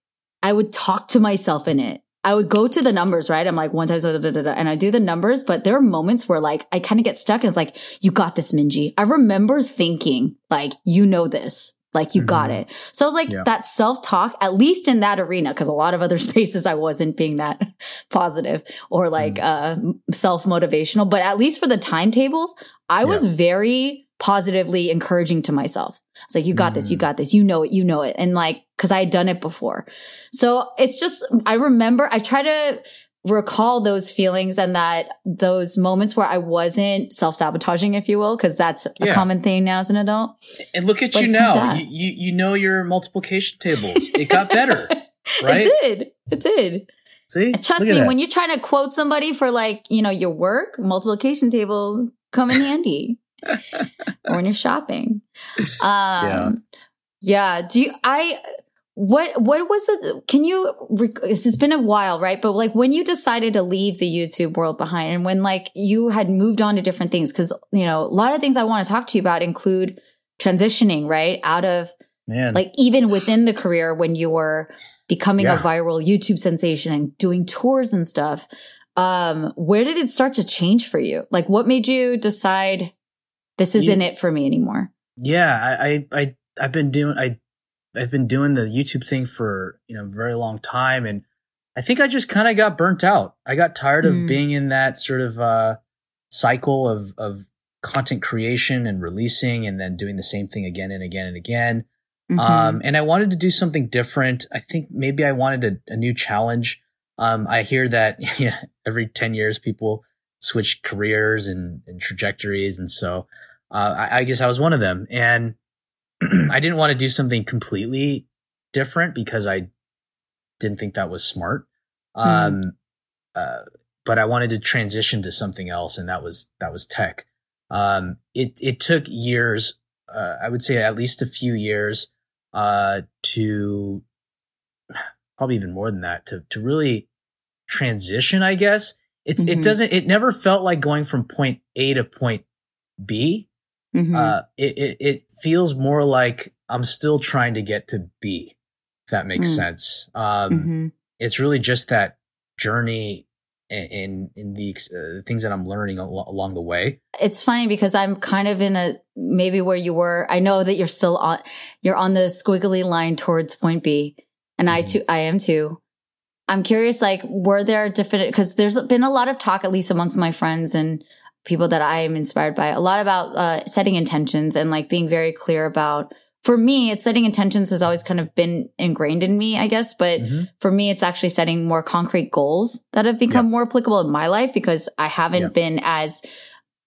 I would talk to myself in it. I would go to the numbers, right? I'm like one times, da, da, da, and I do the numbers, but there are moments where like I kind of get stuck and it's like, you got this, Minji. I remember thinking like, you know this, like you got Mhm. it. So I was like Yeah. that self talk, at least in that arena, because a lot of other spaces I wasn't being that positive or like, uh, self motivational, but at least for the timetables, I was very positively encouraging to myself. It's like, you got this, you Mm. got this, you know it, you know it. And like, cause I had done it before. So it's just, I remember, I try to recall those feelings and that those moments where I wasn't self sabotaging, if you will, cause that's a Yeah. common thing now as an adult. And look at But you now. You, you you know your multiplication tables. It got better, right? It did. It did. See, And trust me, that. when you're trying to quote somebody for like, you know, your work, multiplication table come in handy. Or when you're shopping. Um yeah. Do you I what what was the can you it's been a while, right? But like when you decided to leave the YouTube world behind and when like you had moved on to different things cuz you know, a lot of things I want to talk to you about include transitioning, right? Out of man, like even within the career when you were becoming a viral YouTube sensation and doing tours and stuff, um, where did it start to change for you? Like what made you decide this isn't it for me anymore? yeah, I, I I I've been doing I I've been doing the YouTube thing for you know a very long time, and I think I just kind of got burnt out. I got tired of Mm. being in that sort of uh, cycle of of content creation and releasing, and then doing the same thing again and again and again. Mhm. Um, and I wanted to do something different. I think maybe I wanted a, a new challenge. Um, I hear that yeah, every 10 years people switch careers and, and trajectories. And so, uh, I, I guess I was one of them. And I didn't want to do something completely different because I didn't think that was smart. Um, uh, but I wanted to transition to something else. And that was, that was tech. Um, it, it took years, uh, I would say at least a few years, uh, to probably even more than that to, to really transition, I guess. It's, Mhm. it doesn't, it never felt like going from point A to point B. Mhm. Uh, it, it, it feels more like I'm still trying to get to B, if that makes Mm. sense. Um, Mhm. it's really just that journey in in the uh, things that I'm learning al- along the way. It's funny because I'm kind of in a maybe where you were. I know that you're still on you're on the squiggly line towards point B, and mm-hmm. I too I am too. I'm curious, like, were there different because there's been a lot of talk, at least amongst my friends and people that I am inspired by, a lot about uh, setting intentions and like being very clear about for me, it's setting intentions has always kind of been ingrained in me, I guess. But mm-hmm. for me, it's actually setting more concrete goals that have become yep. more applicable in my life because I haven't yep. been as,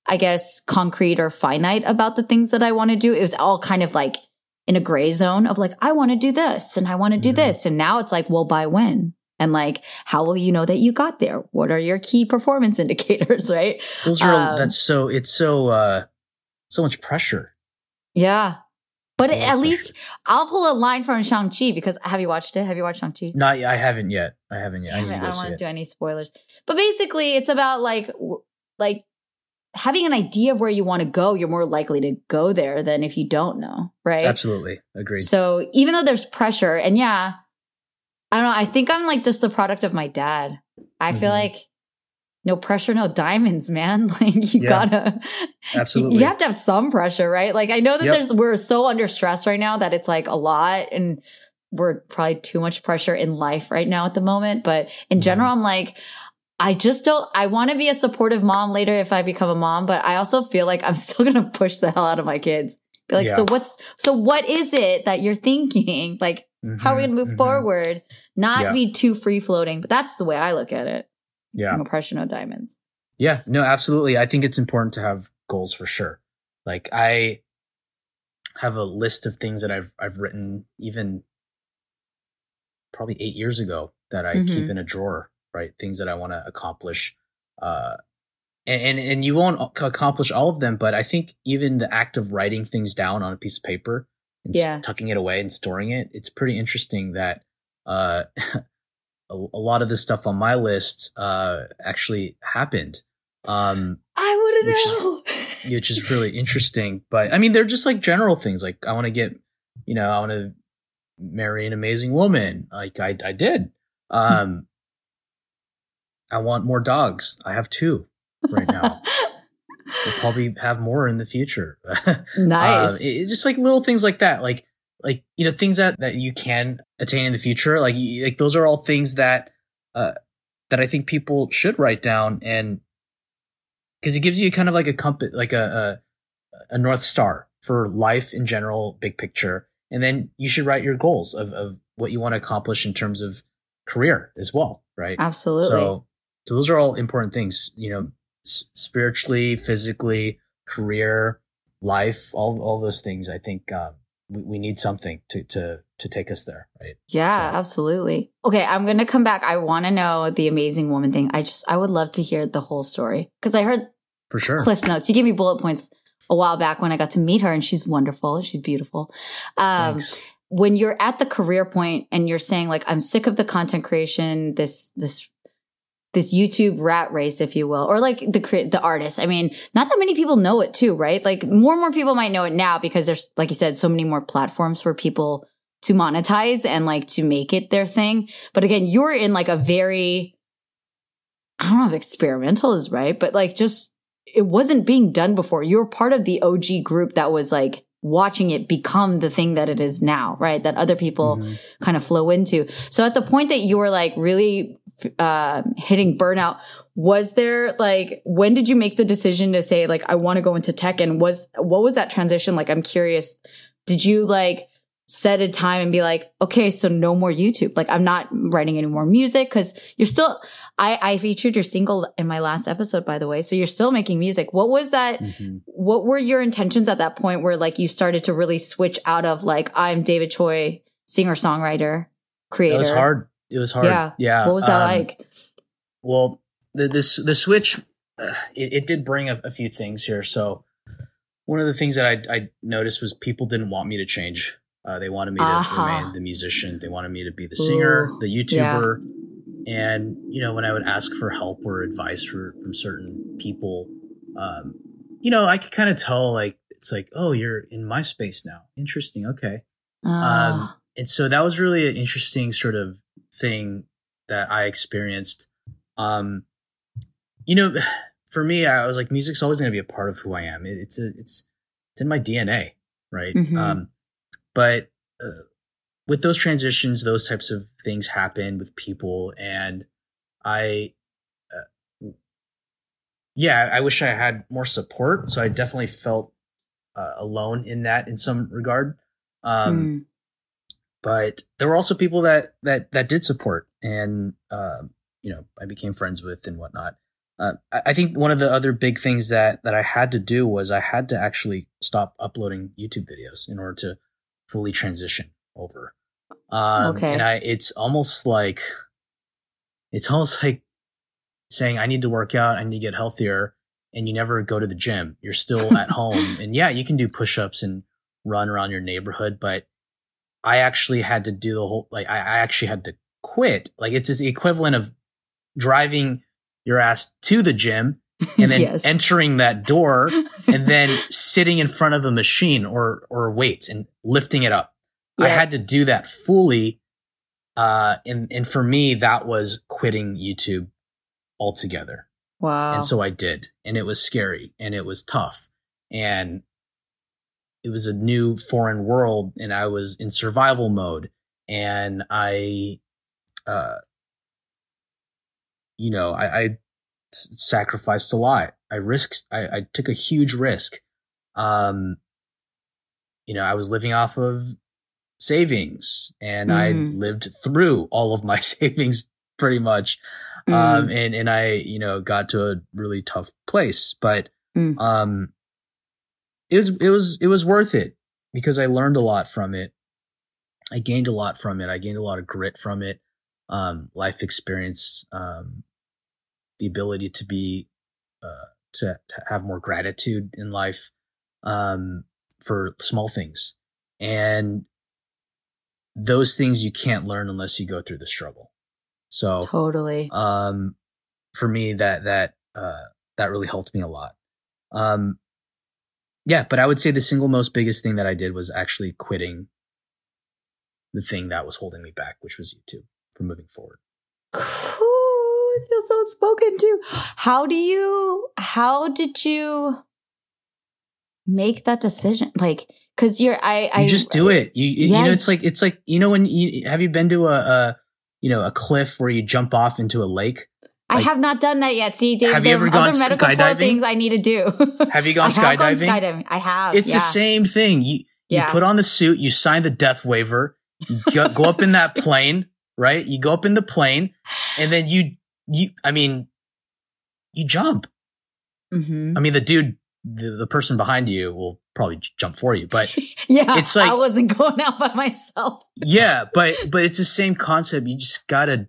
I guess, concrete or finite about the things that I want to do. It was all kind of like in a gray zone of like, I want to do this and I want to do mm-hmm. this. And now it's like, well, by when? And like, how will you know that you got there? What are your key performance indicators, right? Those are, um, that's so, it's so, uh, so much pressure. Yeah. But at least I'll pull a line from Shang-Chi because have you watched it? Have you watched Shang-Chi? Not yet. I haven't yet. I haven't yet. Damn I, I don't want to do any spoilers. But basically it's about like like having an idea of where you want to go, you're more likely to go there than if you don't know, right? Absolutely. Agreed. So even though there's pressure and yeah, I don't know, I think I'm like just the product of my dad. I mm-hmm. feel like no pressure, no diamonds, man. Like you yeah, gotta, absolutely. You have to have some pressure, right? Like I know that yep. there's, we're so under stress right now that it's like a lot and we're probably too much pressure in life right now at the moment. But in general, I'm like, I just don't, I want to be a supportive mom later if I become a mom, but I also feel like I'm still going to push the hell out of my kids. Be like, yeah. so what's, so what is it that you're thinking? Like, mm-hmm, how are we going to move mm-hmm. forward? Not yeah. be too free floating, but that's the way I look at it. Yeah. No pressure, no diamonds. Yeah, no, absolutely. I think it's important to have goals for sure. Like I have a list of things that I've I've written even probably eight years ago that I mm-hmm. keep in a drawer, right? Things that I want to accomplish. Uh, and, and, and you won't accomplish all of them, but I think even the act of writing things down on a piece of paper and yeah. tucking it away and storing it, it's pretty interesting that, uh, a, a lot of the stuff on my list uh, actually happened. Um, I wouldn't know. Is, which is really interesting. But I mean, they're just like general things. Like I want to get, you know, I want to marry an amazing woman. Like I, I did. Um, I want more dogs. I have two right now. we'll probably have more in the future. nice. Uh, it, just like little things like that. Like like you know things that that you can attain in the future like like those are all things that uh that i think people should write down and because it gives you kind of like a compass like a, a a north star for life in general big picture and then you should write your goals of of what you want to accomplish in terms of career as well right absolutely so so those are all important things you know spiritually physically career life all all those things i think um we, we need something to to to take us there, right? Yeah, so. absolutely. Okay, I'm going to come back. I want to know the amazing woman thing. I just I would love to hear the whole story because I heard for sure Cliff's notes. You gave me bullet points a while back when I got to meet her, and she's wonderful. She's beautiful. Um, Thanks. when you're at the career point and you're saying like I'm sick of the content creation, this this this YouTube rat race, if you will, or like the the artist. I mean, not that many people know it too, right? Like more and more people might know it now because there's, like you said, so many more platforms for people to monetize and like to make it their thing. But again, you're in like a very, I don't know if experimental is right, but like just it wasn't being done before. You're part of the OG group that was like watching it become the thing that it is now, right? That other people mm-hmm. kind of flow into. So at the point that you were like really uh, hitting burnout, was there like when did you make the decision to say like I want to go into tech and was what was that transition like? I'm curious. Did you like set a time and be like, okay, so no more YouTube. Like I'm not writing any more music because you're still, I, I featured your single in my last episode, by the way. So you're still making music. What was that? Mm-hmm. What were your intentions at that point where like you started to really switch out of like, I'm David Choi, singer, songwriter, creator? It was hard. It was hard. Yeah. Yeah. What was that um, like? Well, the, this, the switch, uh, it, it, did bring a, a, few things here. So one of the things that I, I noticed was people didn't want me to change uh, they wanted me to uh-huh. remain the musician. They wanted me to be the singer, Ooh, the YouTuber. Yeah. And, you know, when I would ask for help or advice for, from certain people, um, you know, I could kind of tell like, it's like, oh, you're in my space now. Interesting. Okay. Uh. Um, and so that was really an interesting sort of thing that I experienced. Um, you know, for me, I was like, music's always going to be a part of who I am. It, it's a, it's it's in my DNA, right? Mhm. Um, but uh, with those transitions, those types of things happen with people, and I, uh, yeah, I wish I had more support. So I definitely felt uh, alone in that in some regard. Um, Mm. but there were also people that that that did support and um, you know i became friends with and whatnot uh, I, I think one of the other big things that that i had to do was i had to actually stop uploading youtube videos in order to fully transition over um, Okay. and i it's almost like it's almost like saying i need to work out i need to get healthier and you never go to the gym you're still at home and yeah you can do push-ups and run around your neighborhood but I actually had to do the whole like I, I actually had to quit. Like it's the equivalent of driving your ass to the gym and then Yes. entering that door and then sitting in front of a machine or or weights and lifting it up. I had to do that fully. Uh and and for me that was quitting YouTube altogether. Wow. And so I did. And it was scary and it was tough. And it was a new foreign world and I was in survival mode. And I, uh, you know, I sacrificed a lot. I risked, I, I took a huge risk. Um, you know, I was living off of savings and I Mhm. lived through all of my savings pretty much Mm. um and and i you know got to a really tough place but Mm. um it was it was it was worth it because i learned a lot from it i gained a lot from it i gained a lot of grit from it um life experience um the ability to be uh to, to have more gratitude in life um for small things. And those things you can't learn unless you go through the struggle. So totally. um for me that that uh that really helped me a lot. Um yeah but i would say the single most biggest thing that i did was actually quitting the thing that was holding me back which was youtube from moving forward. Ooh, I feel so spoken to. How do you, how did you make that decision? Like, cause you're, I, you I just do it you you know it's like it's like you know when you have you been to a, a you know a cliff where you jump off into a lake I have not done that yet. See, Dave, Have you ever gone skydiving? things I need to do. have you gone have gone skydiving skydiving. I have. it's yeah. the same thing you you Yeah. put on the suit you sign the death waiver you go, go up in that plane right you go up in the plane and then you you i mean you jump Mhm. i mean the dude the, the person behind you will probably jump for you but Yeah, It's like- I wasn't going out by myself. yeah but but it's the same concept. You just gotta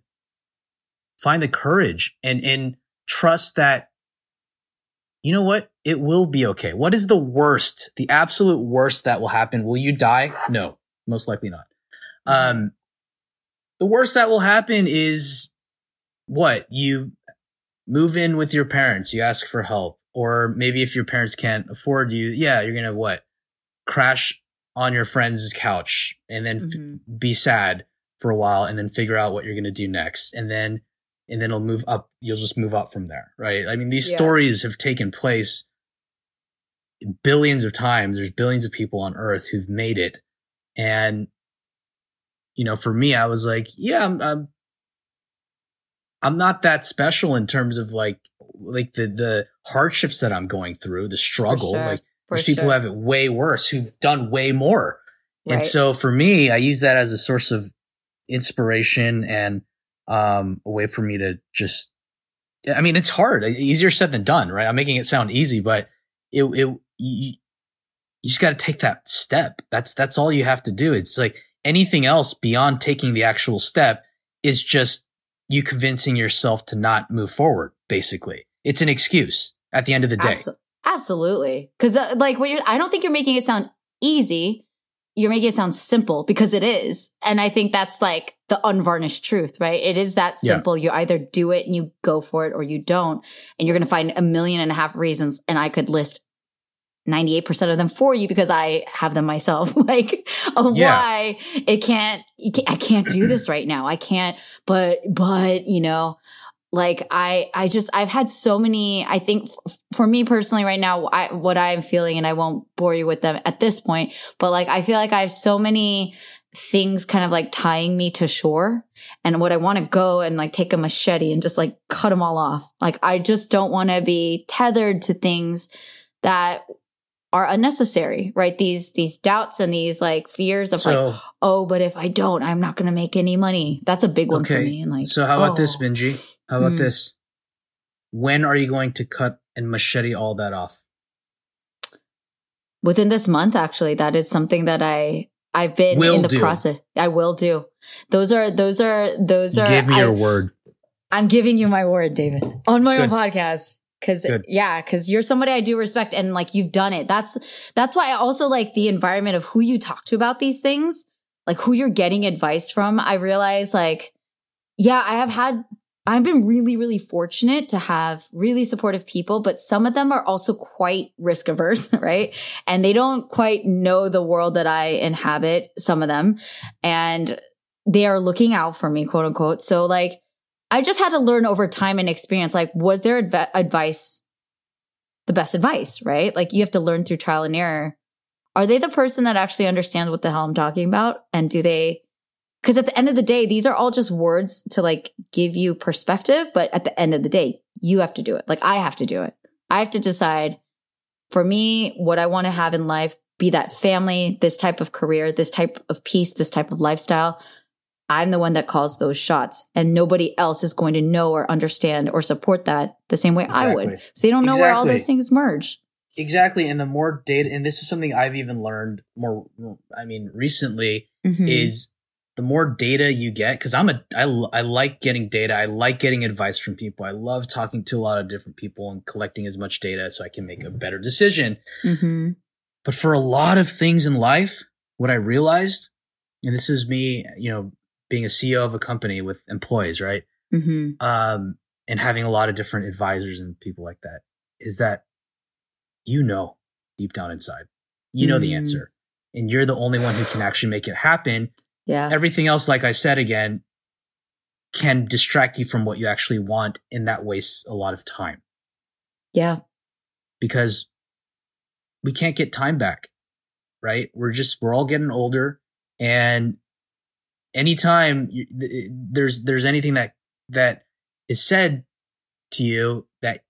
find the courage and and trust that you know what? It will be okay. What is the worst the absolute worst that will happen? Will you die? No most likely not. Um the worst that will happen is what? You move in with your parents. You ask for help or maybe if your parents can't afford you yeah you're gonna what crash on your friend's couch and then f- Mhm. be sad for a while and then figure out what you're going to do next and then and then it'll move up you'll just move up from there right i mean these Yeah. stories have taken place billions of times there's billions of people on earth who've made it and you know for me i was like yeah i'm i'm, I'm not that special in terms of like like the the hardships that i'm going through the struggle sure. like For there's people who have it way worse who've done way more and so for me, I use that as a source of inspiration and um, a way for me to just, I mean, it's hard, easier said than done, right? I'm making it sound easy, but it, it, you, you just got to take that step. That's, that's all you have to do. It's like anything else beyond taking the actual step is just you convincing yourself to not move forward, basically. It's an excuse at the end of the day. Abso- absolutely. Because, uh, like, what you're, I don't think you're making it sound easy. You're making it sound simple because it is. And I think that's like the unvarnished truth, right? It is that Yeah. simple. You either do it and you go for it or you don't. And you're going to find a million and a half reasons. And I could list 98% of them for you because I have them myself. like, of Yeah. why it can't, can't, I can't do this right now. I can't, but, but, you know, like I, I just, I've had so many, I think f- for me personally right now, I, what I'm feeling, and I won't bore you with them at this point, but like, I feel like I have so many things kind of like tying me to shore and what I want to go and like take a machete and just like cut them all off. Like, I just don't want to be tethered to things that are unnecessary, right? These, these doubts and these like fears of So- like, oh, but if I don't, I'm not going to make any money. That's a big one for me. And like, So how about this, oh. Minji? How about Hmm. this? When are you going to cut and machete all that off? within this month actually that is something that i i've been Will in the do. process i will do those are those are those are Give me I, your word. i'm giving you my word david on my own podcast because Good. yeah because you're somebody i do respect and like you've done it that's that's why i also like the environment of who you talk to about these things like who you're getting advice from i realize like yeah i have had I've been really, really fortunate to have really supportive people, but some of them are also quite risk averse, right? And they don't quite know the world that I inhabit, some of them. And they are looking out for me, quote unquote. So like, I just had to learn over time and experience, like, was their adv- advice the best advice, right? Like you have to learn through trial and error. Are they the person that actually understands what the hell I'm talking about? And do they, because at the end of the day, these are all just words to like give you perspective. But at the end of the day, you have to do it. Like I have to do it. I have to decide for me what I want to have in life, be that family, this type of career, this type of peace, this type of lifestyle. I'm the one that calls those shots and nobody else is going to know or understand or support that the same way I would. So they don't know where all those things merge. Exactly. And the more data, and this is something I've even learned more, I mean, recently Mhm. is the more data you get, because I'm a, I, I like getting data. I like getting advice from people. I love talking to a lot of different people and collecting as much data so I can make a better decision. Mhm. But for a lot of things in life, what I realized, and this is me, you know, being a CEO of a company with employees, right? Mhm. Um, and having a lot of different advisors and people like that, is that you know deep down inside, you know the Mm. answer, and you're the only one who can actually make it happen. Yeah. Everything else, like I said again, can distract you from what you actually want, and that wastes a lot of time Yeah. because we can't get time back, right? We're just we're all getting older, and anytime you, th- there's there's anything that that is said to you that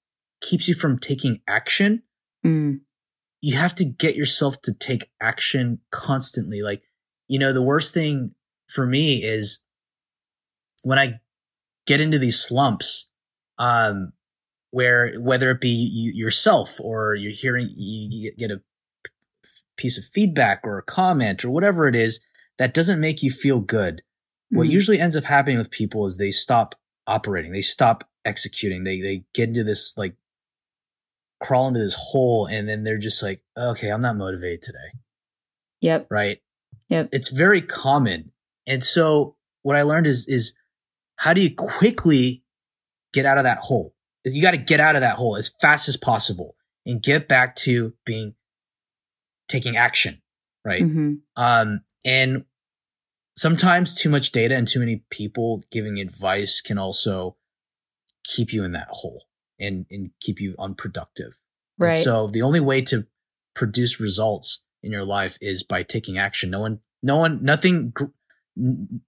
keeps you from taking action, Mm. you have to get yourself to take action constantly. Like, you know, the worst thing for me is when I get into these slumps, um, where whether it be you, yourself or you're hearing, you get a piece of feedback or a comment or whatever it is that doesn't make you feel good. What Mm. usually ends up happening with people is they stop operating, they stop executing, they they get into this like crawl into this hole and then they're just like, okay, I'm not motivated today. Yep. Right. Yep. It's very common. And so what I learned is, is how do you quickly get out of that hole? You got to get out of that hole as fast as possible and get back to being taking action. Right. Mhm. Um, and sometimes too much data and too many people giving advice can also keep you in that hole and, and keep you unproductive. And Right. so the only way to produce results in your life is by taking action. No one, no one, nothing, gr-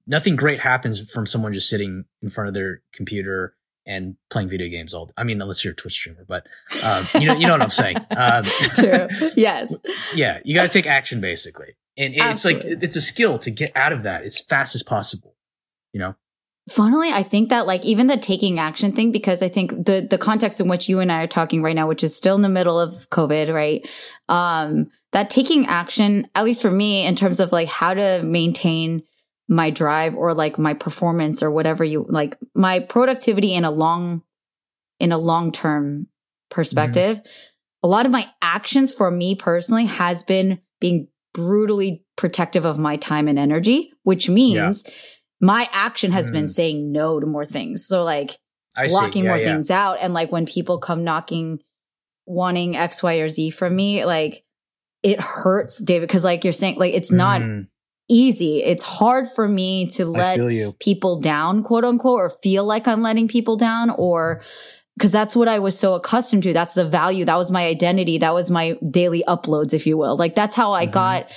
nothing great happens from someone just sitting in front of their computer and playing video games all. Day. I mean, unless you're a Twitch streamer, but um, you know, you know what I'm saying. Um, True. Yes. yeah, you got to take action basically, and it's like it's a skill to get out of that as fast as possible. You know, Funnily, I think that like even the taking action thing, because I think the the context in which you and I are talking right now, which is still in the middle of COVID, right? Um, that taking action, at least for me, in terms of like how to maintain my drive or like my performance or whatever you like my productivity in a long in a long term perspective a lot of my actions for me personally has been being brutally protective of my time and energy which means my action has been Mm. saying no to more things so like I blocking. Yeah, more yeah. things out and like when people come knocking wanting x y or z from me like it hurts david because like you're saying like it's not Mm, easy. It's hard for me to let people down, quote unquote, or feel like I'm letting people down or because that's what I was so accustomed to. That's the value. That was my identity. That was my daily uploads, if you will. Like that's how I Mhm. got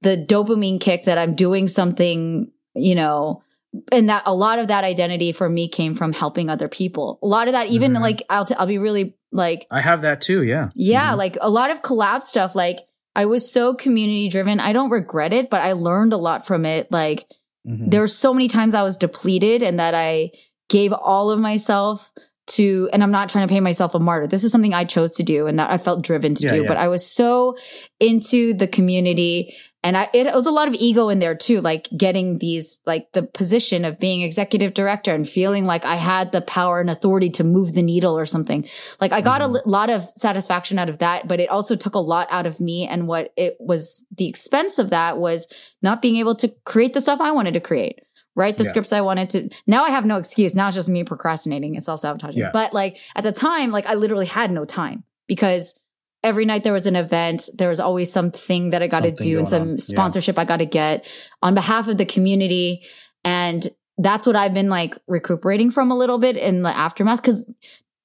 the dopamine kick that I'm doing something, you know, and that a lot of that identity for me came from helping other people. A lot of that, even Mhm. like I'll, t- I'll be really like, I have that too. Yeah. yeah, Mhm. like a lot of collab stuff. Like I was so community driven. I don't regret it, but I learned a lot from it. Like Mhm. there were so many times I was depleted and that I gave all of myself to, and I'm not trying to pay myself a martyr. This is something I chose to do and that I felt driven to Yeah, do, yeah. but I was so into the community and I, it was a lot of ego in there too, like getting these, like the position of being executive director and feeling like I had the power and authority to move the needle or something. Like I got a Mhm. li- lot of satisfaction out of that, but it also took a lot out of me. And what it was, the expense of that was not being able to create the stuff I wanted to create, write the Yeah. scripts I wanted to. Now I have no excuse. Now it's just me procrastinating and self sabotaging. Yeah. But like at the time, like I literally had no time because every night there was an event. There was always something that I got to do and some on. Yeah. sponsorship I got to get on behalf of the community. And that's what I've been like recuperating from a little bit in the aftermath. Cause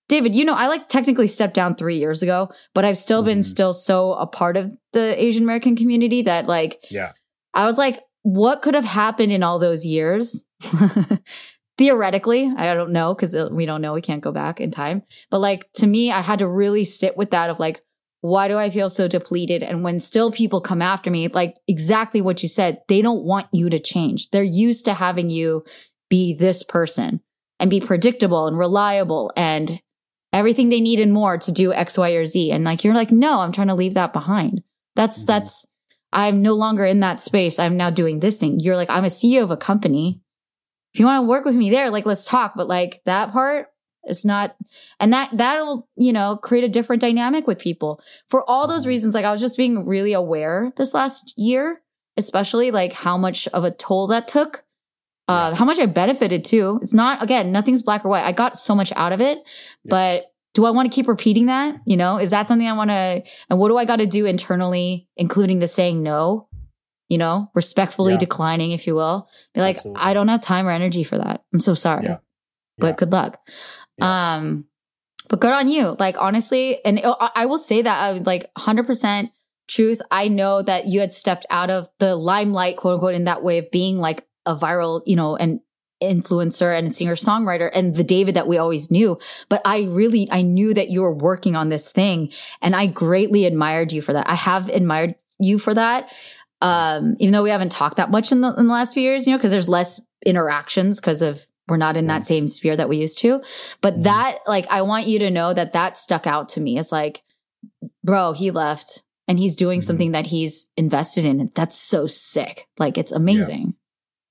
David, you know, I like technically stepped down three years ago, but I've still been Mhm. still so a part of the Asian American community that like Yeah. I was like, what could have happened in all those years? Theoretically, I don't know because we don't know. We can't go back in time. But like to me, I had to really sit with that of like, why do I feel so depleted? And when still people come after me, like exactly what you said, they don't want you to change. They're used to having you be this person and be predictable and reliable and everything they need and more to do X, Y, or Z. And like, you're like, no, I'm trying to leave that behind. That's, Mhm. that's, I'm no longer in that space. I'm now doing this thing. You're like, I'm a CEO of a company. If you want to work with me there, like, let's talk. But like that part, it's not, and that, that'll, you know, create a different dynamic with people for all those reasons. Like I was just being really aware this last year, especially like how much of a toll that took. Uh, how much I benefited too. It's not, again, nothing's black or white. I got so much out of it, Yeah. but do I want to keep repeating that? You know, is that something I want to, and what do I got to do internally, including the saying no, you know, respectfully Yeah. declining, if you will? Be like, Absolutely. I don't have time or energy for that. I'm so sorry, Yeah. but Yeah. good luck. Um, but good on you. Like, honestly, and I I will say that I would like 100% truth. I know that you had stepped out of the limelight, quote unquote, in that way of being like a viral, you know, and influencer and singer songwriter and the David that we always knew. But I really, I knew that you were working on this thing and I greatly admired you for that. I have admired you for that. Um, even though we haven't talked that much in the, in the last few years, you know, because there's less interactions because of we're not in that same sphere that we used to. But Mhm. that, like, I want you to know that that stuck out to me. It's like, bro, he left and he's doing Mhm. something that he's invested in. That's so sick. Like, it's amazing.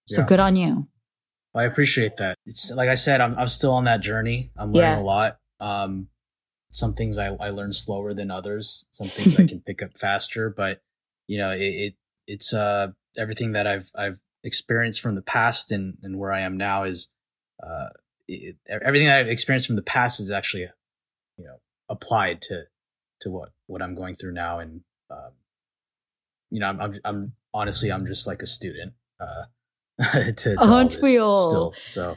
So Yeah. good on you. I appreciate that. It's like I said, I'm I'm still on that journey. I'm learning Yeah. a lot. Um, some things I, I learn slower than others. Some things I can pick up faster. But you know, it, it it's uh everything that I've I've experienced from the past and and where I am now is uh it, everything that I've experienced from the past is actually you know applied to to what what I'm going through now and um you know I'm I'm, I'm honestly I'm just like a student uh to, to all Aren't we all? still so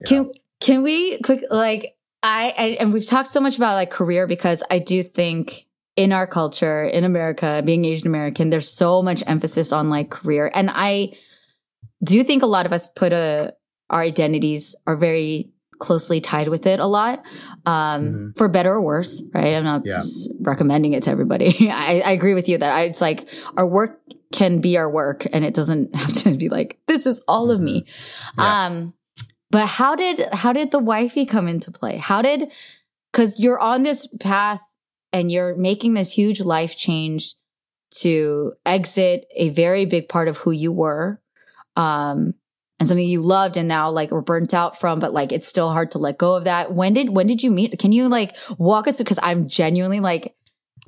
yeah. Can can we quick like I, I and we've talked so much about like career because I do think in our culture in America being Asian American there's so much emphasis on like career and I do think a lot of us put a our identities are very closely tied with it a lot um Mhm. for better or worse right i'm not Yeah. recommending it to everybody I, I agree with you that I, it's like our work can be our work and it doesn't have to be like this is all of me Mm-hmm. Yeah. um but how did how did the wifey come into play how did because you're on this path and you're making this huge life change to exit a very big part of who you were um and something you loved and now like were burnt out from but like it's still hard to let go of that when did when did you meet can you like walk us through because i'm genuinely like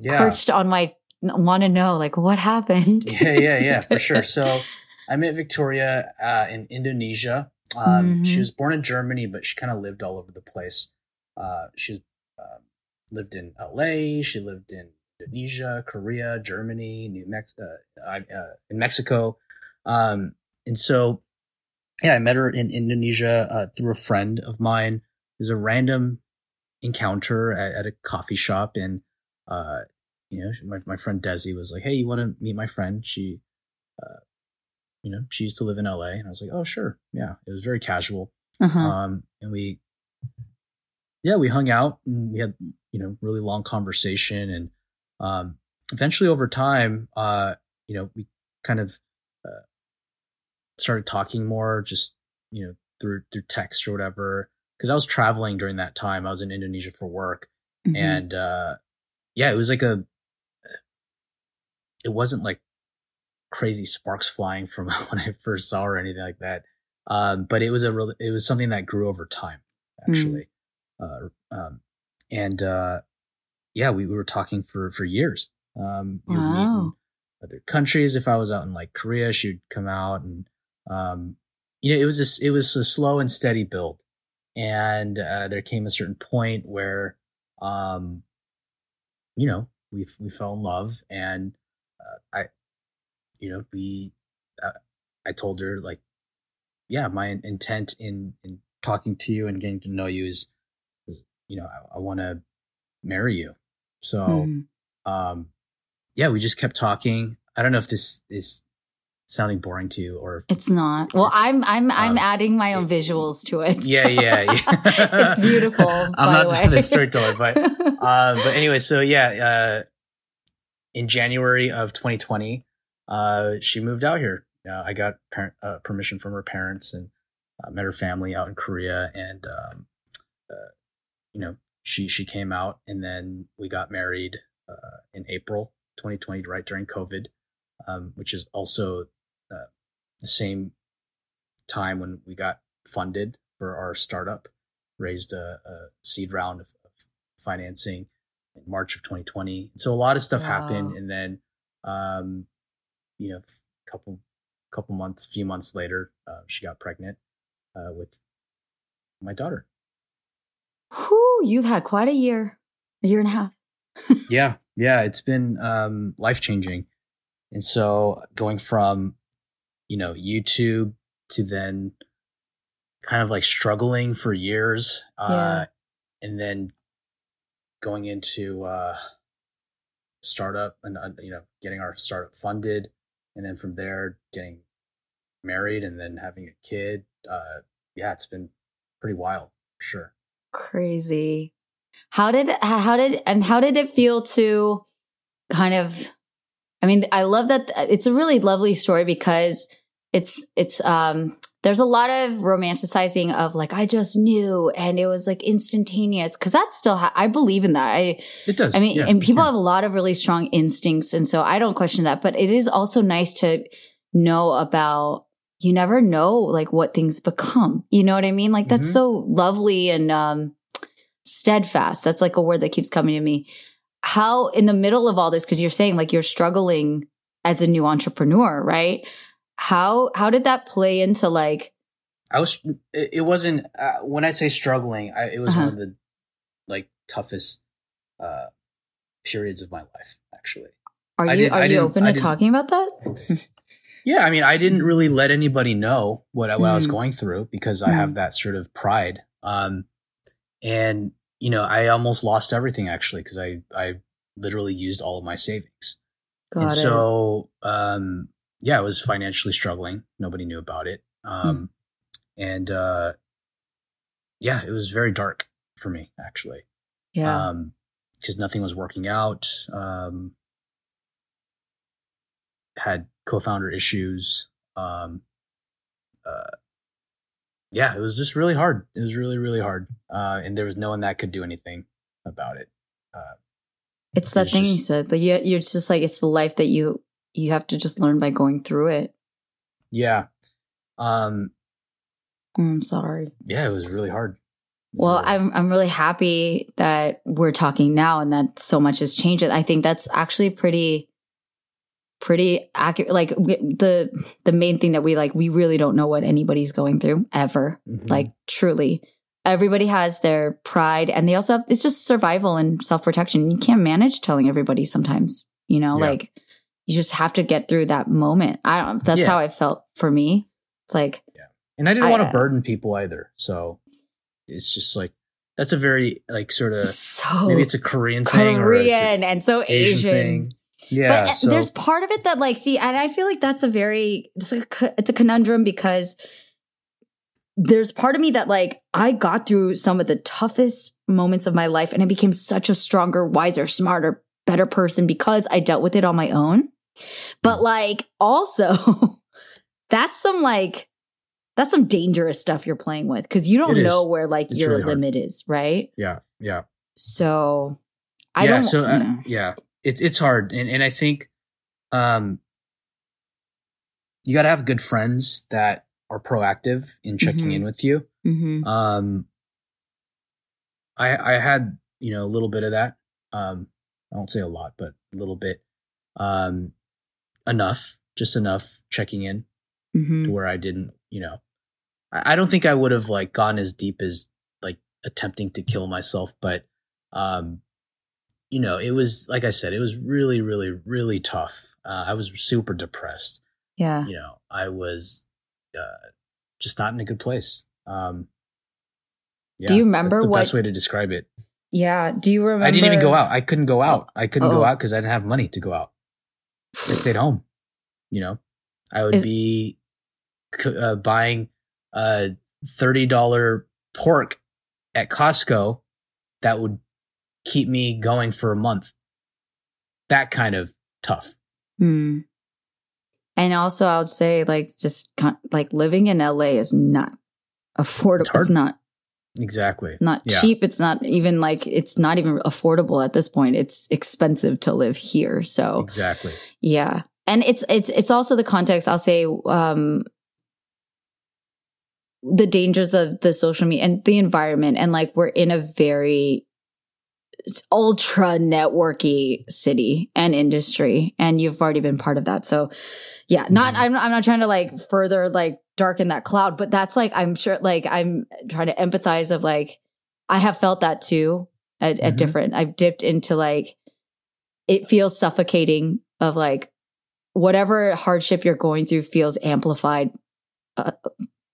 yeah perched on my want to know like what happened? Yeah yeah yeah for sure. So I met Victoria uh, in Indonesia. Um, she Mhm. was born in Germany but she kind of lived all over the place. Uh, she's uh, lived in LA she lived in Indonesia Korea Germany New Mex- uh, uh, in Mexico. Um, and so, yeah, I met her in Indonesia uh, through a friend of mine. It was a random encounter at, at a coffee shop, and uh, you know, my my friend Desi was like, "Hey, you want to meet my friend? She, uh, you know, she used to live in LA." And I was like, "Oh, sure, yeah." It was very casual, Uh-huh. um, and we, yeah, we hung out and we had you know really long conversation, and um, eventually over time, uh, you know, we kind of uh, started talking more, just you know through through text or whatever. Because I was traveling during that time, I was in Indonesia for work, Mhm. and uh, yeah, it was like a. It wasn't like crazy sparks flying from when I first saw her or anything like that, um, but it was a real, it was something that grew over time, actually, uh, um, and uh, yeah, we, we were talking for for years. Um, we would meet in Wow. other countries. If I was out in like Korea, she would come out, and um, you know, it was it was a slow and steady build, and uh, there came a certain point where, um, you know, we we fell in love, and I, you know, we, uh, I told her like, yeah, my intent in in talking to you and getting to know you is, is you know, I, I want to marry you. So, Mhm. um, yeah, we just kept talking. I don't know if this is sounding boring to you or if It's not. Well, it's- I'm I'm I'm um, adding my own it- visuals to it. Yeah, so- yeah, yeah. it's beautiful. I'm not the the storyteller, but uh, but anyway, so yeah, uh, in January of 2020, uh, she moved out here. Uh, I got uh, permission from her parents and uh, met her family out in Korea, and um, uh, you know, she she came out, and then we got married uh, in April 2020, right during COVID, um, which is also the same time when we got funded for our startup raised a, a seed round of, of financing in March of 2020. So a lot of stuff happened, and then, um, you know, a couple couple months, few months later, uh, she got pregnant uh, with my daughter. Whew, you've had quite a year, a year and a half. Yeah, yeah, it's been um, life changing, and so going from you know YouTube to then kind of like struggling for years, uh, Yeah. and then going into uh, startup and uh, you know getting our startup funded, and then from there getting married and then having a kid. Uh, yeah, it's been pretty wild, sure. Crazy. How did how did and how did it feel to kind of I mean, I love that it's a really lovely story because it's it's um there's a lot of romanticizing of like I just knew and it was like instantaneous because that's still ha- I believe in that. I It does. I mean, yeah, and people yeah. have a lot of really strong instincts. And so I don't question that, but it is also nice to know about, you never know like what things become. You know what I mean? Like that's Mhm. so lovely and, um, steadfast. That's like a word that keeps coming to me. How in the middle of all this, cause you're saying like you're struggling as a new entrepreneur, right? How, how did that play into like, I was. It wasn't uh, when I say struggling. I, it was Uh-huh. one of the like toughest uh periods of my life. Actually, are you, are you open to talking about that? yeah. I mean, I didn't really let anybody know what I, what I was Mhm. going through because I have that sort of pride. Um, and you know, I almost lost everything actually because I I literally used all of my savings. Got and it. so um yeah i was financially struggling. Nobody knew about it. Um and uh yeah it was very dark for me actually. Yeah. um because nothing was working out. Um had co-founder issues. Um uh yeah it was just really hard. It was really really hard. Uh and there was no one that could do anything about it. It's that It's thing you said. Like you, you're just like it's the life that you you have to just learn by going through it. yeah um I'm sorry. yeah it was really hard Well, I'm I'm really happy that we're talking now and that so much has changed. I think that's actually pretty pretty accurate. Like the the main thing that we like, we really don't know what anybody's going through ever. Mhm. Like truly, everybody has their pride, and they also have it's just survival and self protection. You can't manage telling everybody sometimes. You know, Yeah. like you just have to get through that moment. I don't. That's Yeah. how I felt for me. It's like yeah. and I didn't I, want to uh, burden people either. So it's just like that's a very like sort of so maybe it's a Korean thing or it's Korean and so Asian, Asian. thing. Yeah, but uh, so there's part of it that like see and i feel like that's a very it's a, it's a conundrum because there's part of me that like i got through some of the toughest moments of my life and i became such a stronger wiser smarter better person because i dealt with it on my own but like also that's some like that's some dangerous stuff you're playing with because you don't know where like It's your really hard. limit is right yeah, yeah. so i yeah, don't so uh, yeah. yeah, it's it's hard, and and I think, um, you got to have good friends that are proactive in checking Mhm. in with you. Mhm. Um, I I had you know a little bit of that. Um, I won't say a lot, but a little bit. Um, enough, just enough checking in Mhm. to where I didn't, you know, I, I don't think I would have like gone as deep as like attempting to kill myself, but, um, you know, it was like I said, it was really, really, really tough. Uh, I was super depressed. yeah You know, I was uh, just not in a good place. Um, Do you that's remember the what- best way to describe it? Yeah. Do you remember? I didn't even go out. I couldn't go out. I couldn't go Oh. out because I didn't have money to go out. I stayed home. You know, I would Is- be uh, buying uh thirty dollar pork at Costco that would keep me going for a month. That kind of tough. Hmm. And also, I would say, like, just like living in LA is not affordable. It's It's, not Exactly. not Yeah. cheap. It's not even like it's not even affordable at this point. It's expensive to live here. So Exactly. yeah, and it's it's it's also the context. I'll say um the dangers of the social media and the environment, and like we're in a very it's ultra networky city and industry, and you've already been part of that. So yeah, not Mhm. I'm I'm not trying to like further like darken that cloud, but that's like I'm sure like I'm trying to empathize of like I have felt that too at, at Mhm. different. I've dipped into like it feels suffocating of like whatever hardship you're going through feels amplified. Uh,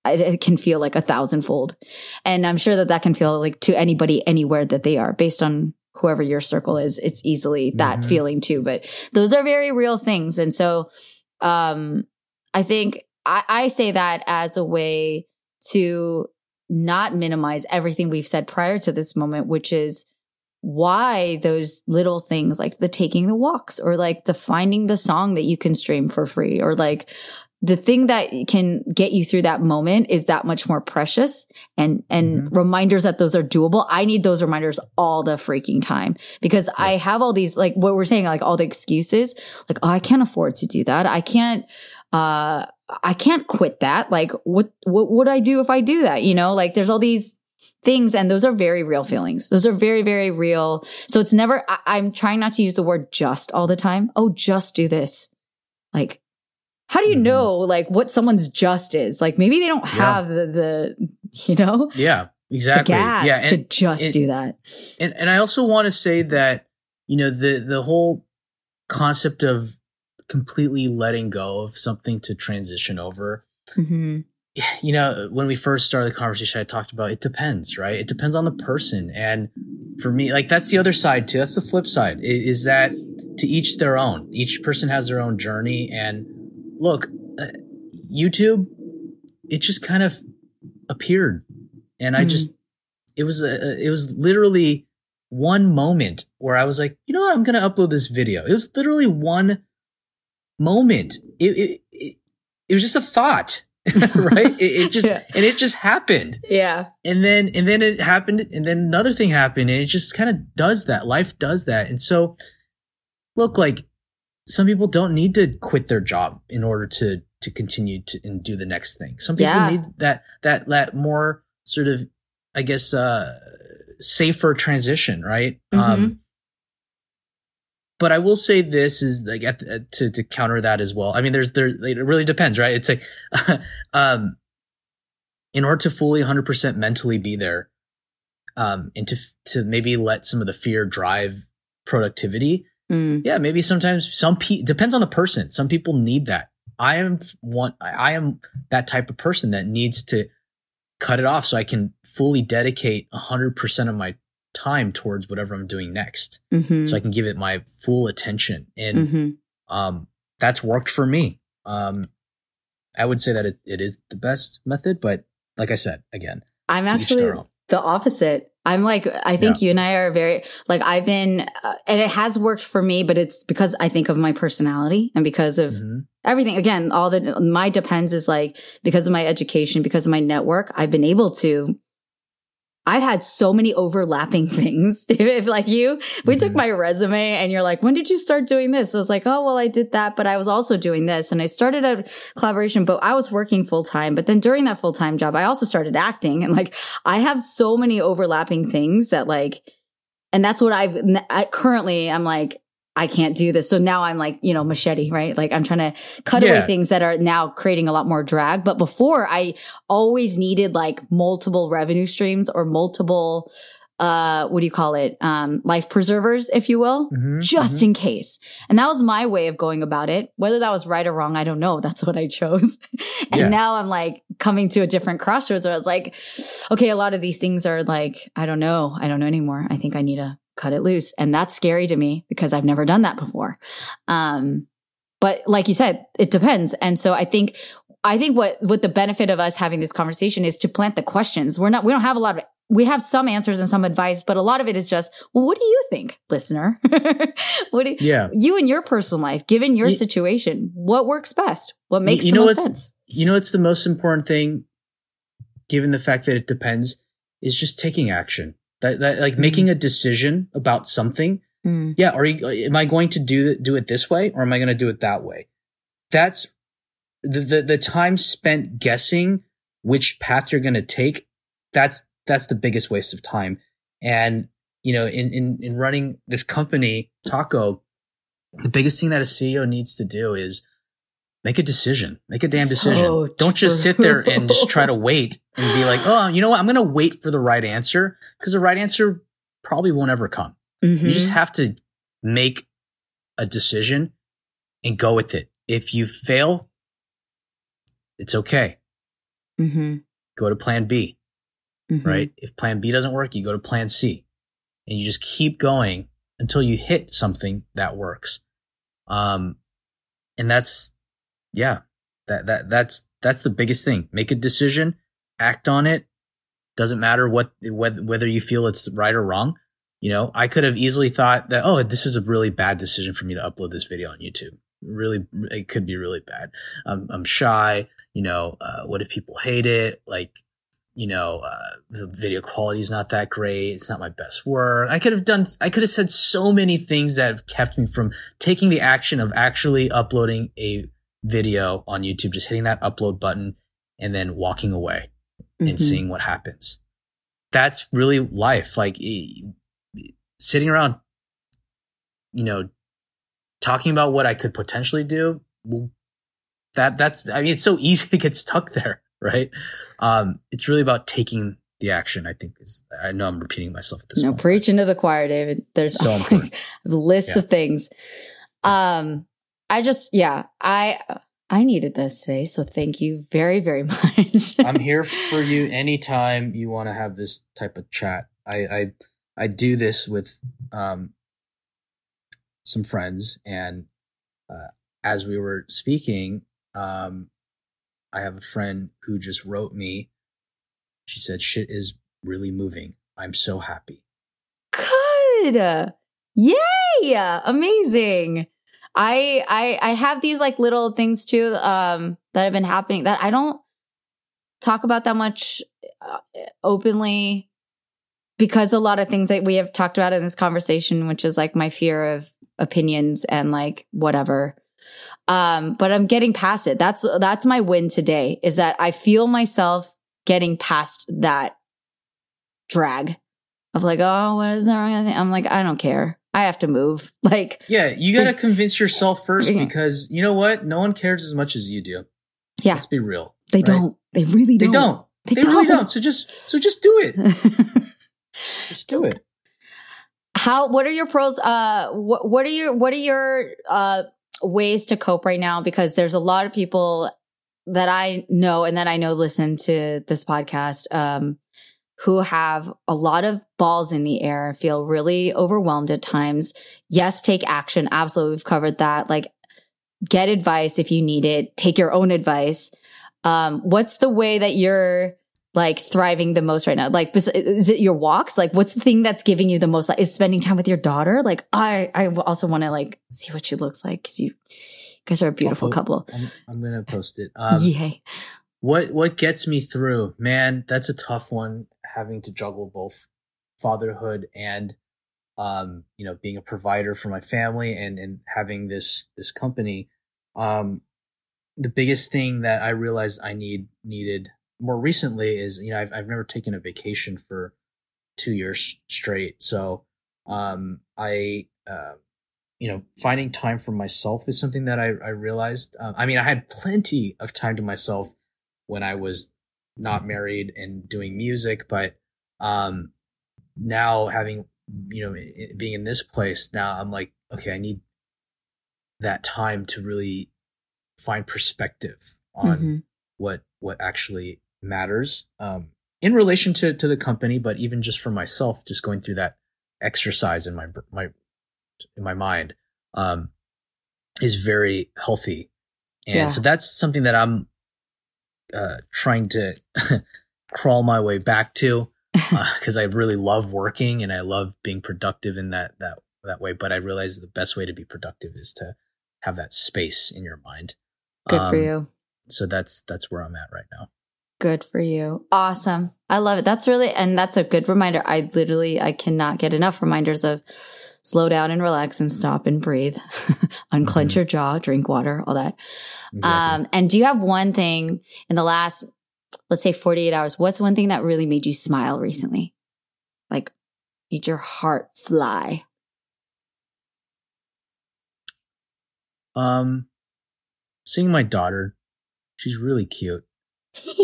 it, it can feel like a thousandfold, and I'm sure that that can feel like to anybody anywhere that they are, based on whoever your circle is. It's easily that Mhm. feeling too, but those are very real things, and so um, I think I, I say that as a way to not minimize everything we've said prior to this moment, which is why those little things like the taking the walks or like the finding the song that you can stream for free or like the thing that can get you through that moment is that much more precious and and reminders that those are doable. I need those reminders all the freaking time because i have all these like what we're saying like all the excuses like oh i can't afford to do that. I can't uh i can't quit that like what what would i do if i do that you know like there's all these things and those are very real feelings those are very very real so it's never I, i'm trying not to use the word just all the time oh just do this like how do you Mhm. know like what someone's just is like maybe they don't Yeah. have the the you know Yeah. the Exactly. gas yeah. to just it- do that and and I also want to say that you know the the whole concept of completely letting go of something to transition over. Hmm you know when we first started the conversation i talked about it depends right? It depends on the person. And for me like that's the other side too. That's the flip side is that to each their own. Each person has their own journey. And look uh, youtube it just kind of appeared. And i Mhm. just it was a, it was literally one moment where i was like you know what? I'm gonna upload this video. It was literally one moment. It it, it, it was just a thought right? It, it just Yeah. and it just happened. Yeah. And then and then it happened and then another thing happened and it just kind of does that. Life does that. And so look like some people don't need to quit their job in order to to continue to and do the next thing. Some people Yeah. need that that that more sort of i guess uh safer transition right? Mhm. um but I will say this is like to to counter that as well. I mean, there's there it really depends, right? It's like, um, in order to fully 100 percent mentally be there, um, and to to maybe let some of the fear drive productivity, Mm. yeah, maybe sometimes some pe- depends on the person. Some people need that. I am one. I am that type of person that needs to cut it off so I can fully dedicate hundred percent of my time towards whatever I'm doing next, hmm so I can give it my full attention. And hmm um, that's worked for me. Um, I would say that it, it is the best method, but like I said, again, I'm actually the opposite. I'm like, I think Yeah. you and I are very, like, I've been, uh, and it has worked for me, but it's because I think of my personality and because of Mhm. everything. Again, all the, my depends is like, because of my education, because of my network, I've been able to, I've had so many overlapping things. if like you, we took Mhm. my resume and you're like, when did you start doing this? I was like, oh, well, I did that, but I was also doing this. And I started a collaboration, but I was working full time. But then during that full time job, I also started acting. And like, I have so many overlapping things that like, and that's what I've I, currently, I'm like, I can't do this. So now I'm like, you know, machete, right? Like I'm trying to cut away things that are now creating a lot more drag. But before I always needed like multiple revenue streams or multiple, uh, what do you call it? Um, life preservers, if you will, Mhm, just mhm. in case. And that was my way of going about it. Whether that was right or wrong, I don't know. That's what I chose. and Yeah. now I'm like coming to a different crossroads where I was like, okay, a lot of these things are like, I don't know. I don't know anymore. I think I need to cut it loose. And that's scary to me because I've never done that before. Um, but like you said, it depends. And so I think, I think what, what the benefit of us having this conversation is to plant the questions. We're not, we don't have a lot of, we have some answers and some advice, but a lot of it is just, well, what do you think, listener? what do Yeah. you in your personal life, given your You- situation, what works best? What makes you the know most what's- sense? you know what's the most important thing given the fact that it depends is just taking action that, that like making a decision about something. Mm, yeah are you am i going to do do it this way or am i going to do it that way? That's the the, the time spent guessing which path you're going to take that's that's the biggest waste of time. And you know in in in running this company Tako the biggest thing that a ceo needs to do is make a decision make a damn decision So don't just sit there and just try to wait and be like oh you know what i'm going to wait for the right answer because the right answer probably won't ever come you just mhm. have to make a decision and go with it. If you fail, it's okay. Mhm, Go to plan B, mhm. right? If plan B doesn't work, you go to plan C and you just keep going until you hit something that works. Um, and that's, yeah, that, that, that's, that's the biggest thing. Make a decision, act on it. Doesn't matter what, whether, you feel it's right or wrong. You know, I could have easily thought that, oh, this is a really bad decision for me to upload this video on YouTube. Really, it could be really bad. I'm, I'm shy. You know, uh, what if people hate it? Like, you know, uh, the video quality is not that great. It's not my best work. I could have done, I could have said so many things that have kept me from taking the action of actually uploading a video on YouTube, just hitting that upload button and then walking away and Mhm. seeing what happens. That's really life. Like sitting around, you know, talking about what I could potentially do. Well, that that's. I mean, it's so easy to get stuck there, right? Um, it's really about taking the action. I think is. I know I'm repeating myself at this No, point. preaching to the choir, David. There's So important. lists Yeah. of things. Um, I just, yeah, I, I needed this today. So thank you very, very much. I'm here for you anytime you want to have this type of chat. I I, I do this with um, some friends, and uh, as we were speaking, um, I have a friend who just wrote me. She said, "Shit is really moving. I'm so happy." Good. Yay. Amazing. I, I, I have these like little things too, um, that have been happening that I don't talk about that much uh, openly because a lot of things that we have talked about in this conversation, which is like my fear of opinions and like whatever. Um, but I'm getting past it. That's, that's my win today is that I feel myself getting past that drag of like, oh, what is that wrong? I think- I'm like, I don't care. I have to move. Like, Yeah, you got to convince yourself first because you know what? No one cares as much as you do. yeah, Let's be real. they right? don't. They really don't. They don't. They They, really don't. don't. So just so just do it. Just do it. how what are your pros uh what, what are your what are your uh ways to cope right now because there's a lot of people that I know and that I know listen to this podcast um who have a lot of balls in the air, feel really overwhelmed at times. Yes, take action. Absolutely. We've covered that. Like get advice if you need it. Take your own advice. Um, what's the way that you're like thriving the most right now? Like, is it your walks? Like, what's the thing that's giving you the most? Like, is spending time with your daughter? Like, I, I also want to like see what she looks like because you, you guys are a beautiful couple. I'm, I'm, gonna post it. Um, Yay. What what gets me through, man? That's a tough one. Having to juggle both fatherhood and, um, you know, being a provider for my family and and having this this company. Um, the biggest thing that I realized I need needed more recently is you know I've I've never taken a vacation for two years straight. So um, I uh, you know finding time for myself is something that I I realized. Um, I mean I had plenty of time to myself when I was not married and doing music, but um, now having you know being in this place now I'm like okay I need that time to really find perspective on mm-hmm. what what actually matters um, in relation to to the company, but even just for myself, just going through that exercise in my my in my mind um, is very healthy, and yeah. so that's something that I'm uh, trying to crawl my way back to because uh, I really love working and I love being productive in that that that way. But I realize the best way to be productive is to have that space in your mind. Good um, for you. So that's that's where I'm at right now. Good for you. Awesome. I love it. That's really, and that's a good reminder. I literally, I cannot get enough reminders of slow down and relax and stop and breathe, unclench mm-hmm. your jaw, drink water, all that. Exactly. Um, and do you have one thing in the last, let's say 48 hours? What's one thing that really made you smile recently? Like made your heart fly? Um, seeing my daughter, she's really cute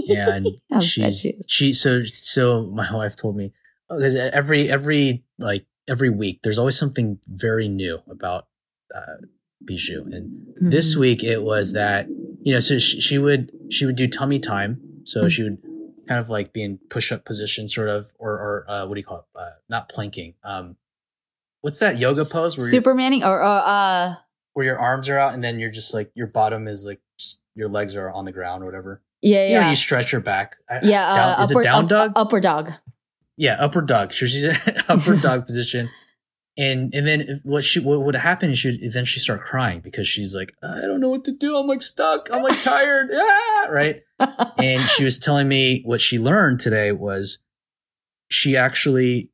and she's she so so my wife told me because oh, every every like every week there's always something very new about uh, Bijou, and mm-hmm. this week it was that you know so she, she would she would do tummy time, so mm-hmm. she would kind of like be in push up position, sort of, or or uh, what do you call it? Uh, not planking. Um, what's that yoga pose? Where Supermaning or uh, where your arms are out and then you're just like your bottom is like your legs are on the ground or whatever. Yeah, yeah. You, know, you stretch your back. Yeah, down, uh, is it down dog? Up, upper dog. Yeah, upper dog. She's in upper dog position, and and then what she what would happen is she would eventually start crying because she's like, I don't know what to do. I'm like stuck. I'm like tired. ah! Right. and she was telling me what she learned today was she actually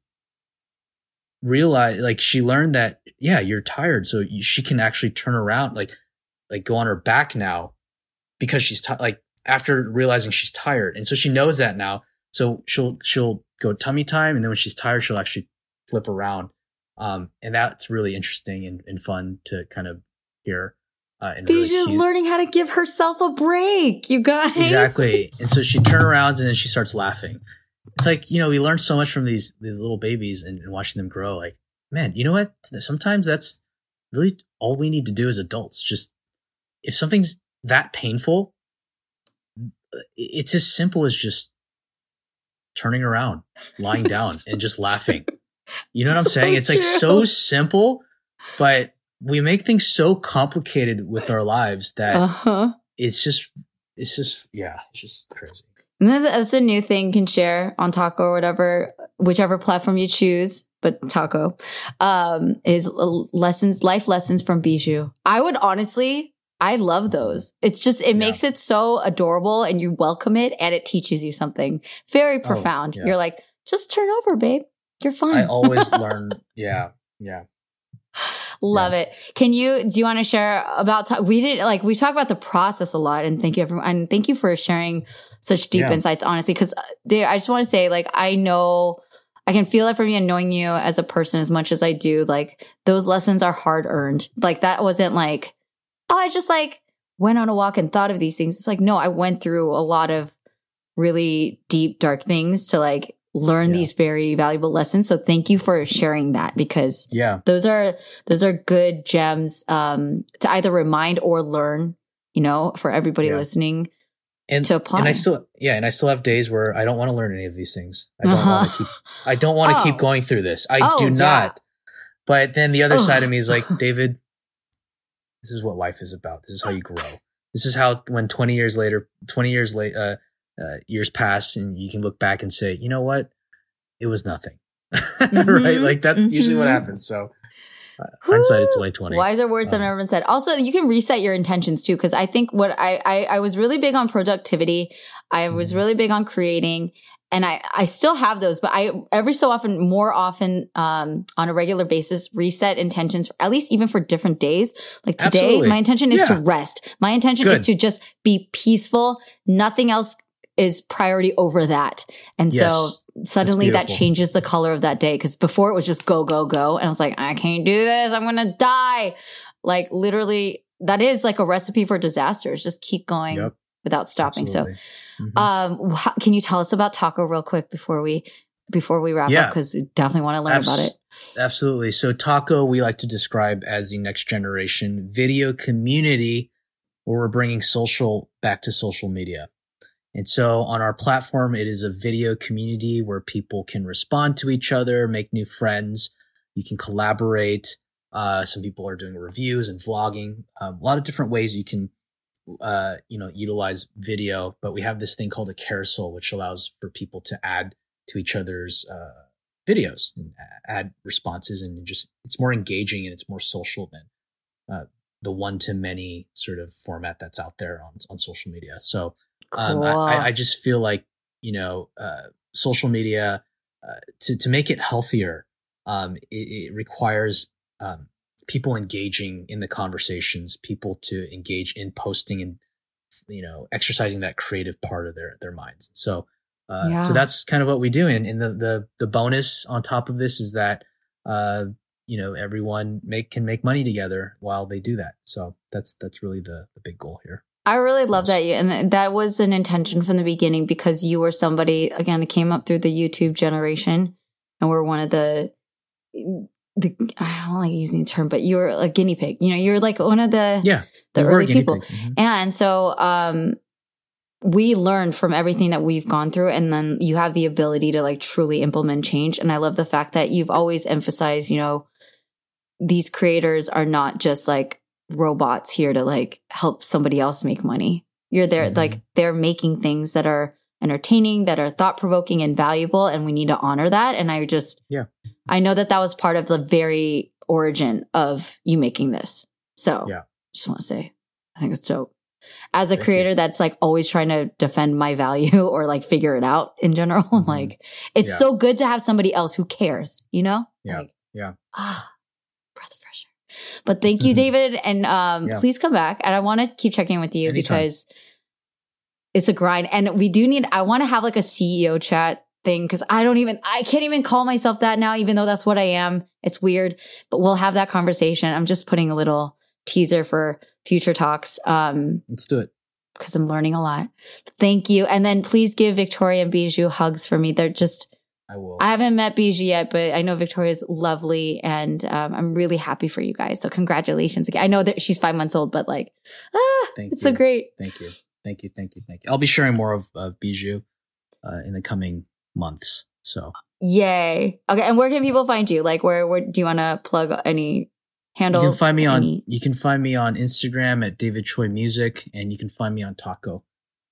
realized like she learned that yeah you're tired so she can actually turn around like like go on her back now because she's t- like after realizing she's tired. And so she knows that now. So she'll, she'll go tummy time. And then when she's tired, she'll actually flip around. Um, and that's really interesting and, and fun to kind of hear. Uh, Bijou's really learning how to give herself a break, you guys. Exactly. And so she turns around and then she starts laughing. It's like, you know, we learn so much from these, these little babies and, and watching them grow. Like, man, you know what? Sometimes that's really all we need to do as adults. Just if something's that painful, it's as simple as just turning around, lying down, and just laughing. You know what I'm so saying? It's true. like so simple, but we make things so complicated with our lives that uh-huh. it's just, it's just, yeah, it's just crazy. And then that's a new thing you can share on Tako or whatever, whichever platform you choose. But Tako um, is lessons, life lessons from Bijou. I would honestly I love those. It's just, it yeah. makes it so adorable and you welcome it and it teaches you something very oh, profound. Oh, yeah. You're like, just turn over, babe. You're fine. I always learn. Yeah. Yeah. Love yeah. it. Can you, do you want to share about, we did like, we talk about the process a lot and thank you everyone. And thank you for sharing such deep insights, honestly. Cause uh, I just want to say, like, I know, I can feel it from you and knowing you as a person as much as I do. Like, those lessons are hard earned. Like, that wasn't like, oh, I just like went on a walk and thought of these things. It's like, no, I went through a lot of really deep, dark things to like learn Yeah. these very valuable lessons. So thank you for sharing that because Yeah. those are those are good gems um, to either remind or learn. You know, for everybody Yeah. listening. And To apply. And I still yeah, and I still have days where I don't want to learn any of these things. I don't Uh-huh. want to keep I don't want to Oh. keep going through this. I Oh, do yeah. not. But then the other Ugh. side of me is like, David, this is what life is about. This is how you grow. This is how when 20 years later, 20 years late uh, uh years pass and you can look back and say, "You know what? It was nothing." right? Mhm. Like that's usually what Mhm. happens. So uh, hindsight is Whew. 2020. Wiser words have Um, never been said. Also, you can reset your intentions too, because I think what I, I I was really big on productivity. I was Mhm. really big on creating, and I I still have those, but I every so often, more often, um, on a regular basis, reset intentions. At least even for different days. Like today, Absolutely. my intention is to rest. My intention Good. is to just be peaceful. Nothing else is priority over that. And Yes. so suddenly that changes the color of that day. Cause before it was just go, go, go. And I was like, I can't do this. I'm going to die. Like literally that is like a recipe for disaster. It's just keep going Yep. Without stopping. Absolutely. So, um, wh- can you tell us about Tako real quick before we, before we wrap Yeah. up? Cause we definitely want to learn Abs- about it. Absolutely. So Tako, we like to describe as the next generation video community where we're bringing social back to social media. And so on our platform, it is a video community where people can respond to each other, make new friends. You can collaborate. Uh, some people are doing reviews and vlogging. Um, a lot of different ways you can, uh, you know, utilize video. But we have this thing called a carousel, which allows for people to add to each other's uh, videos and add responses and just it's more engaging and it's more social than uh, the one to many sort of format that's out there on on social media. So um, I, Cool. I, I just feel like you know uh, social media uh, to to make it healthier. Um, it, it requires um, people engaging in the conversations, people to engage in posting and you know exercising that creative part of their their minds. So uh, Yeah. so that's kind of what we do. And, and the the the bonus on top of this is that uh, you know everyone make can make money together while they do that. So that's that's really the the big goal here. I really love that you, and that was an intention from the beginning because you were somebody again that came up through the YouTube generation, and we're one of the the I don't like using the term, but you're a guinea pig. You know, you're like one of the Yeah, the we were a early people. Mhm. and so um, we learned from everything that we've gone through, and then you have the ability to like truly implement change. And I love the fact that you've always emphasized, you know, these creators are not just like robots here to like help somebody else make money. You're there, Mhm. like they're making things that are entertaining, that are thought provoking and valuable, and we need to honor that. And I just, Yeah. I know that that was part of the very origin of you making this. So, Yeah. just want to say, I think it's dope. As a Thank you. creator that's like always trying to defend my value or like figure it out in general, Mhm. like it's Yeah. so good to have somebody else who cares, you know? Yeah. Like, Yeah. Ah, breath of fresh air. But thank you, Mhm. David. And um, Yeah. please come back. And I want to keep checking with you Anytime. because it's a grind. And we do need, I want to have like a CEO chat thing because I don't even, I can't even call myself that now, even though that's what I am. It's weird, but we'll have that conversation. I'm just putting a little teaser for future talks. Um, Let's do it. because I'm learning a lot. Thank you. And then please give Victoria and Bijou hugs for me. They're just, I will. I haven't met Bijou yet, but I know Victoria's lovely and um, I'm really happy for you guys. So congratulations again. I know that she's five months old, but like, ah, Thank it's so great. Thank you. Thank you. Thank you. Thank you. I'll be sharing more of, of Bijou uh, in the coming months. So Yay. Okay. And where can people find you? Like, where, where do you want to plug any handles? you can find me on you can find me on Instagram at David Choi Music, and you can find me on Tako.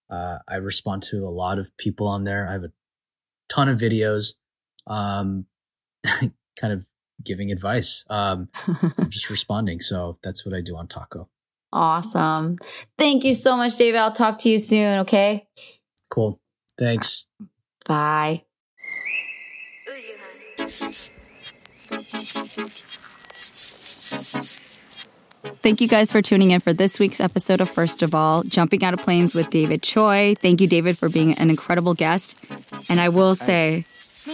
Uh, I respond to a lot of people on there. I have a ton of videos, um, kind of giving advice, um, just responding. So that's what I do on Tako. Awesome. Thank you so much, David. I'll talk to you soon. Okay. Cool. Thanks. Bye. Thank you guys for tuning in for this week's episode of First of All, Jumping Out of Planes with David Choi. Thank you, David, for being an incredible guest. And I will say,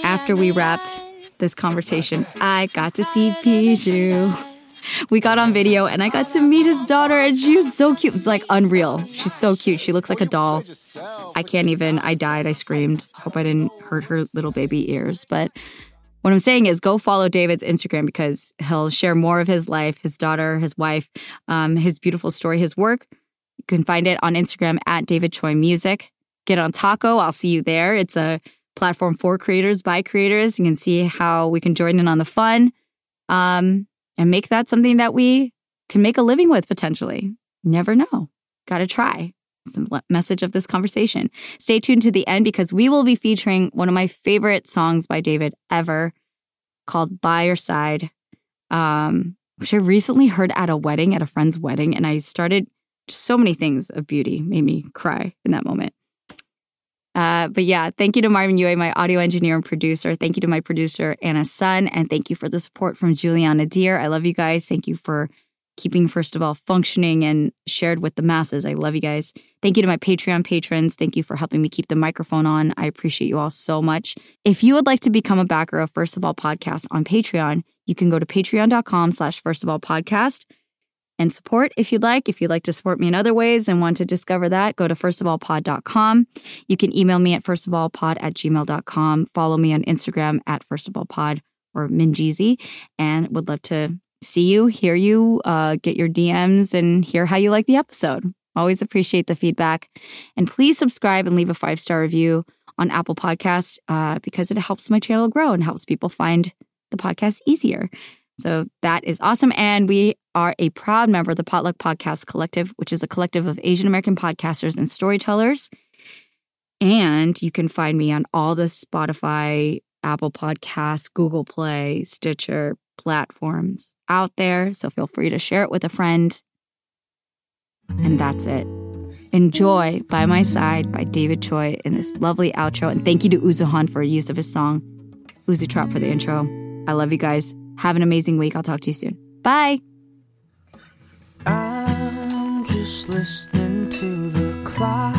after we wrapped this conversation, I got to see Bijou. We got on video and I got to meet his daughter and she was so cute. It was like unreal. She's so cute. She looks like a doll. I can't even, I died. I screamed. Hope I didn't hurt her little baby ears. But what I'm saying is go follow David's Instagram because he'll share more of his life, his daughter, his wife, um, his beautiful story, his work. You can find it on Instagram at David Choi Music. Get on Tako. I'll see you there. It's a platform for creators by creators. You can see how we can join in on the fun um, and make that something that we can make a living with potentially. Never know. Got to try. Some message of this conversation. Stay tuned to the end because we will be featuring one of my favorite songs by David ever called By Your Side, um, which I recently heard at a wedding, at a friend's wedding. And I started so many things of beauty, made me cry in that moment. Uh, but yeah, thank you to Marvin Yue, my audio engineer and producer. Thank you to my producer, Anna Sun. And thank you for the support from Juliana Deer. I love you guys. Thank you for keeping First of All functioning and shared with the masses. I love you guys. Thank you to my Patreon patrons. Thank you for helping me keep the microphone on. I appreciate you all so much. If you would like to become a backer of First of All podcast on Patreon, you can go to patreon.com slash first of all podcast and support if you'd like. If you'd like to support me in other ways and want to discover that, go to firstofallpod.com. You can email me at firstofallpod at gmail.com. Follow me on Instagram at firstofallpod or Minjeezy and would love to see you, hear you, uh, get your DMs and hear how you like the episode. Always appreciate the feedback. And please subscribe and leave a five star review on Apple Podcasts uh, because it helps my channel grow and helps people find the podcast easier. So that is awesome. And we are a proud member of the Potluck Podcast Collective, which is a collective of Asian American podcasters and storytellers. And you can find me on all the Spotify, Apple Podcasts, Google Play, Stitcher platforms out there. So feel free to share it with a friend. And that's it. Enjoy By My Side by David Choi in this lovely outro. And thank you to Uzuhan for use of his song, Uzu Trap for the intro. I love you guys. Have an amazing week. I'll talk to you soon. Bye. Just listening to the clock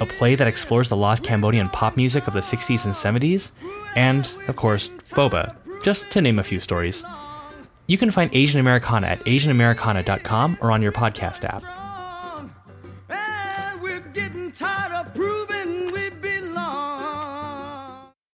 a play that explores the lost Cambodian pop music of the 60s and 70s, and, of course, boba, just to name a few stories. You can find Asian Americana at asianamericana.com or on your podcast app.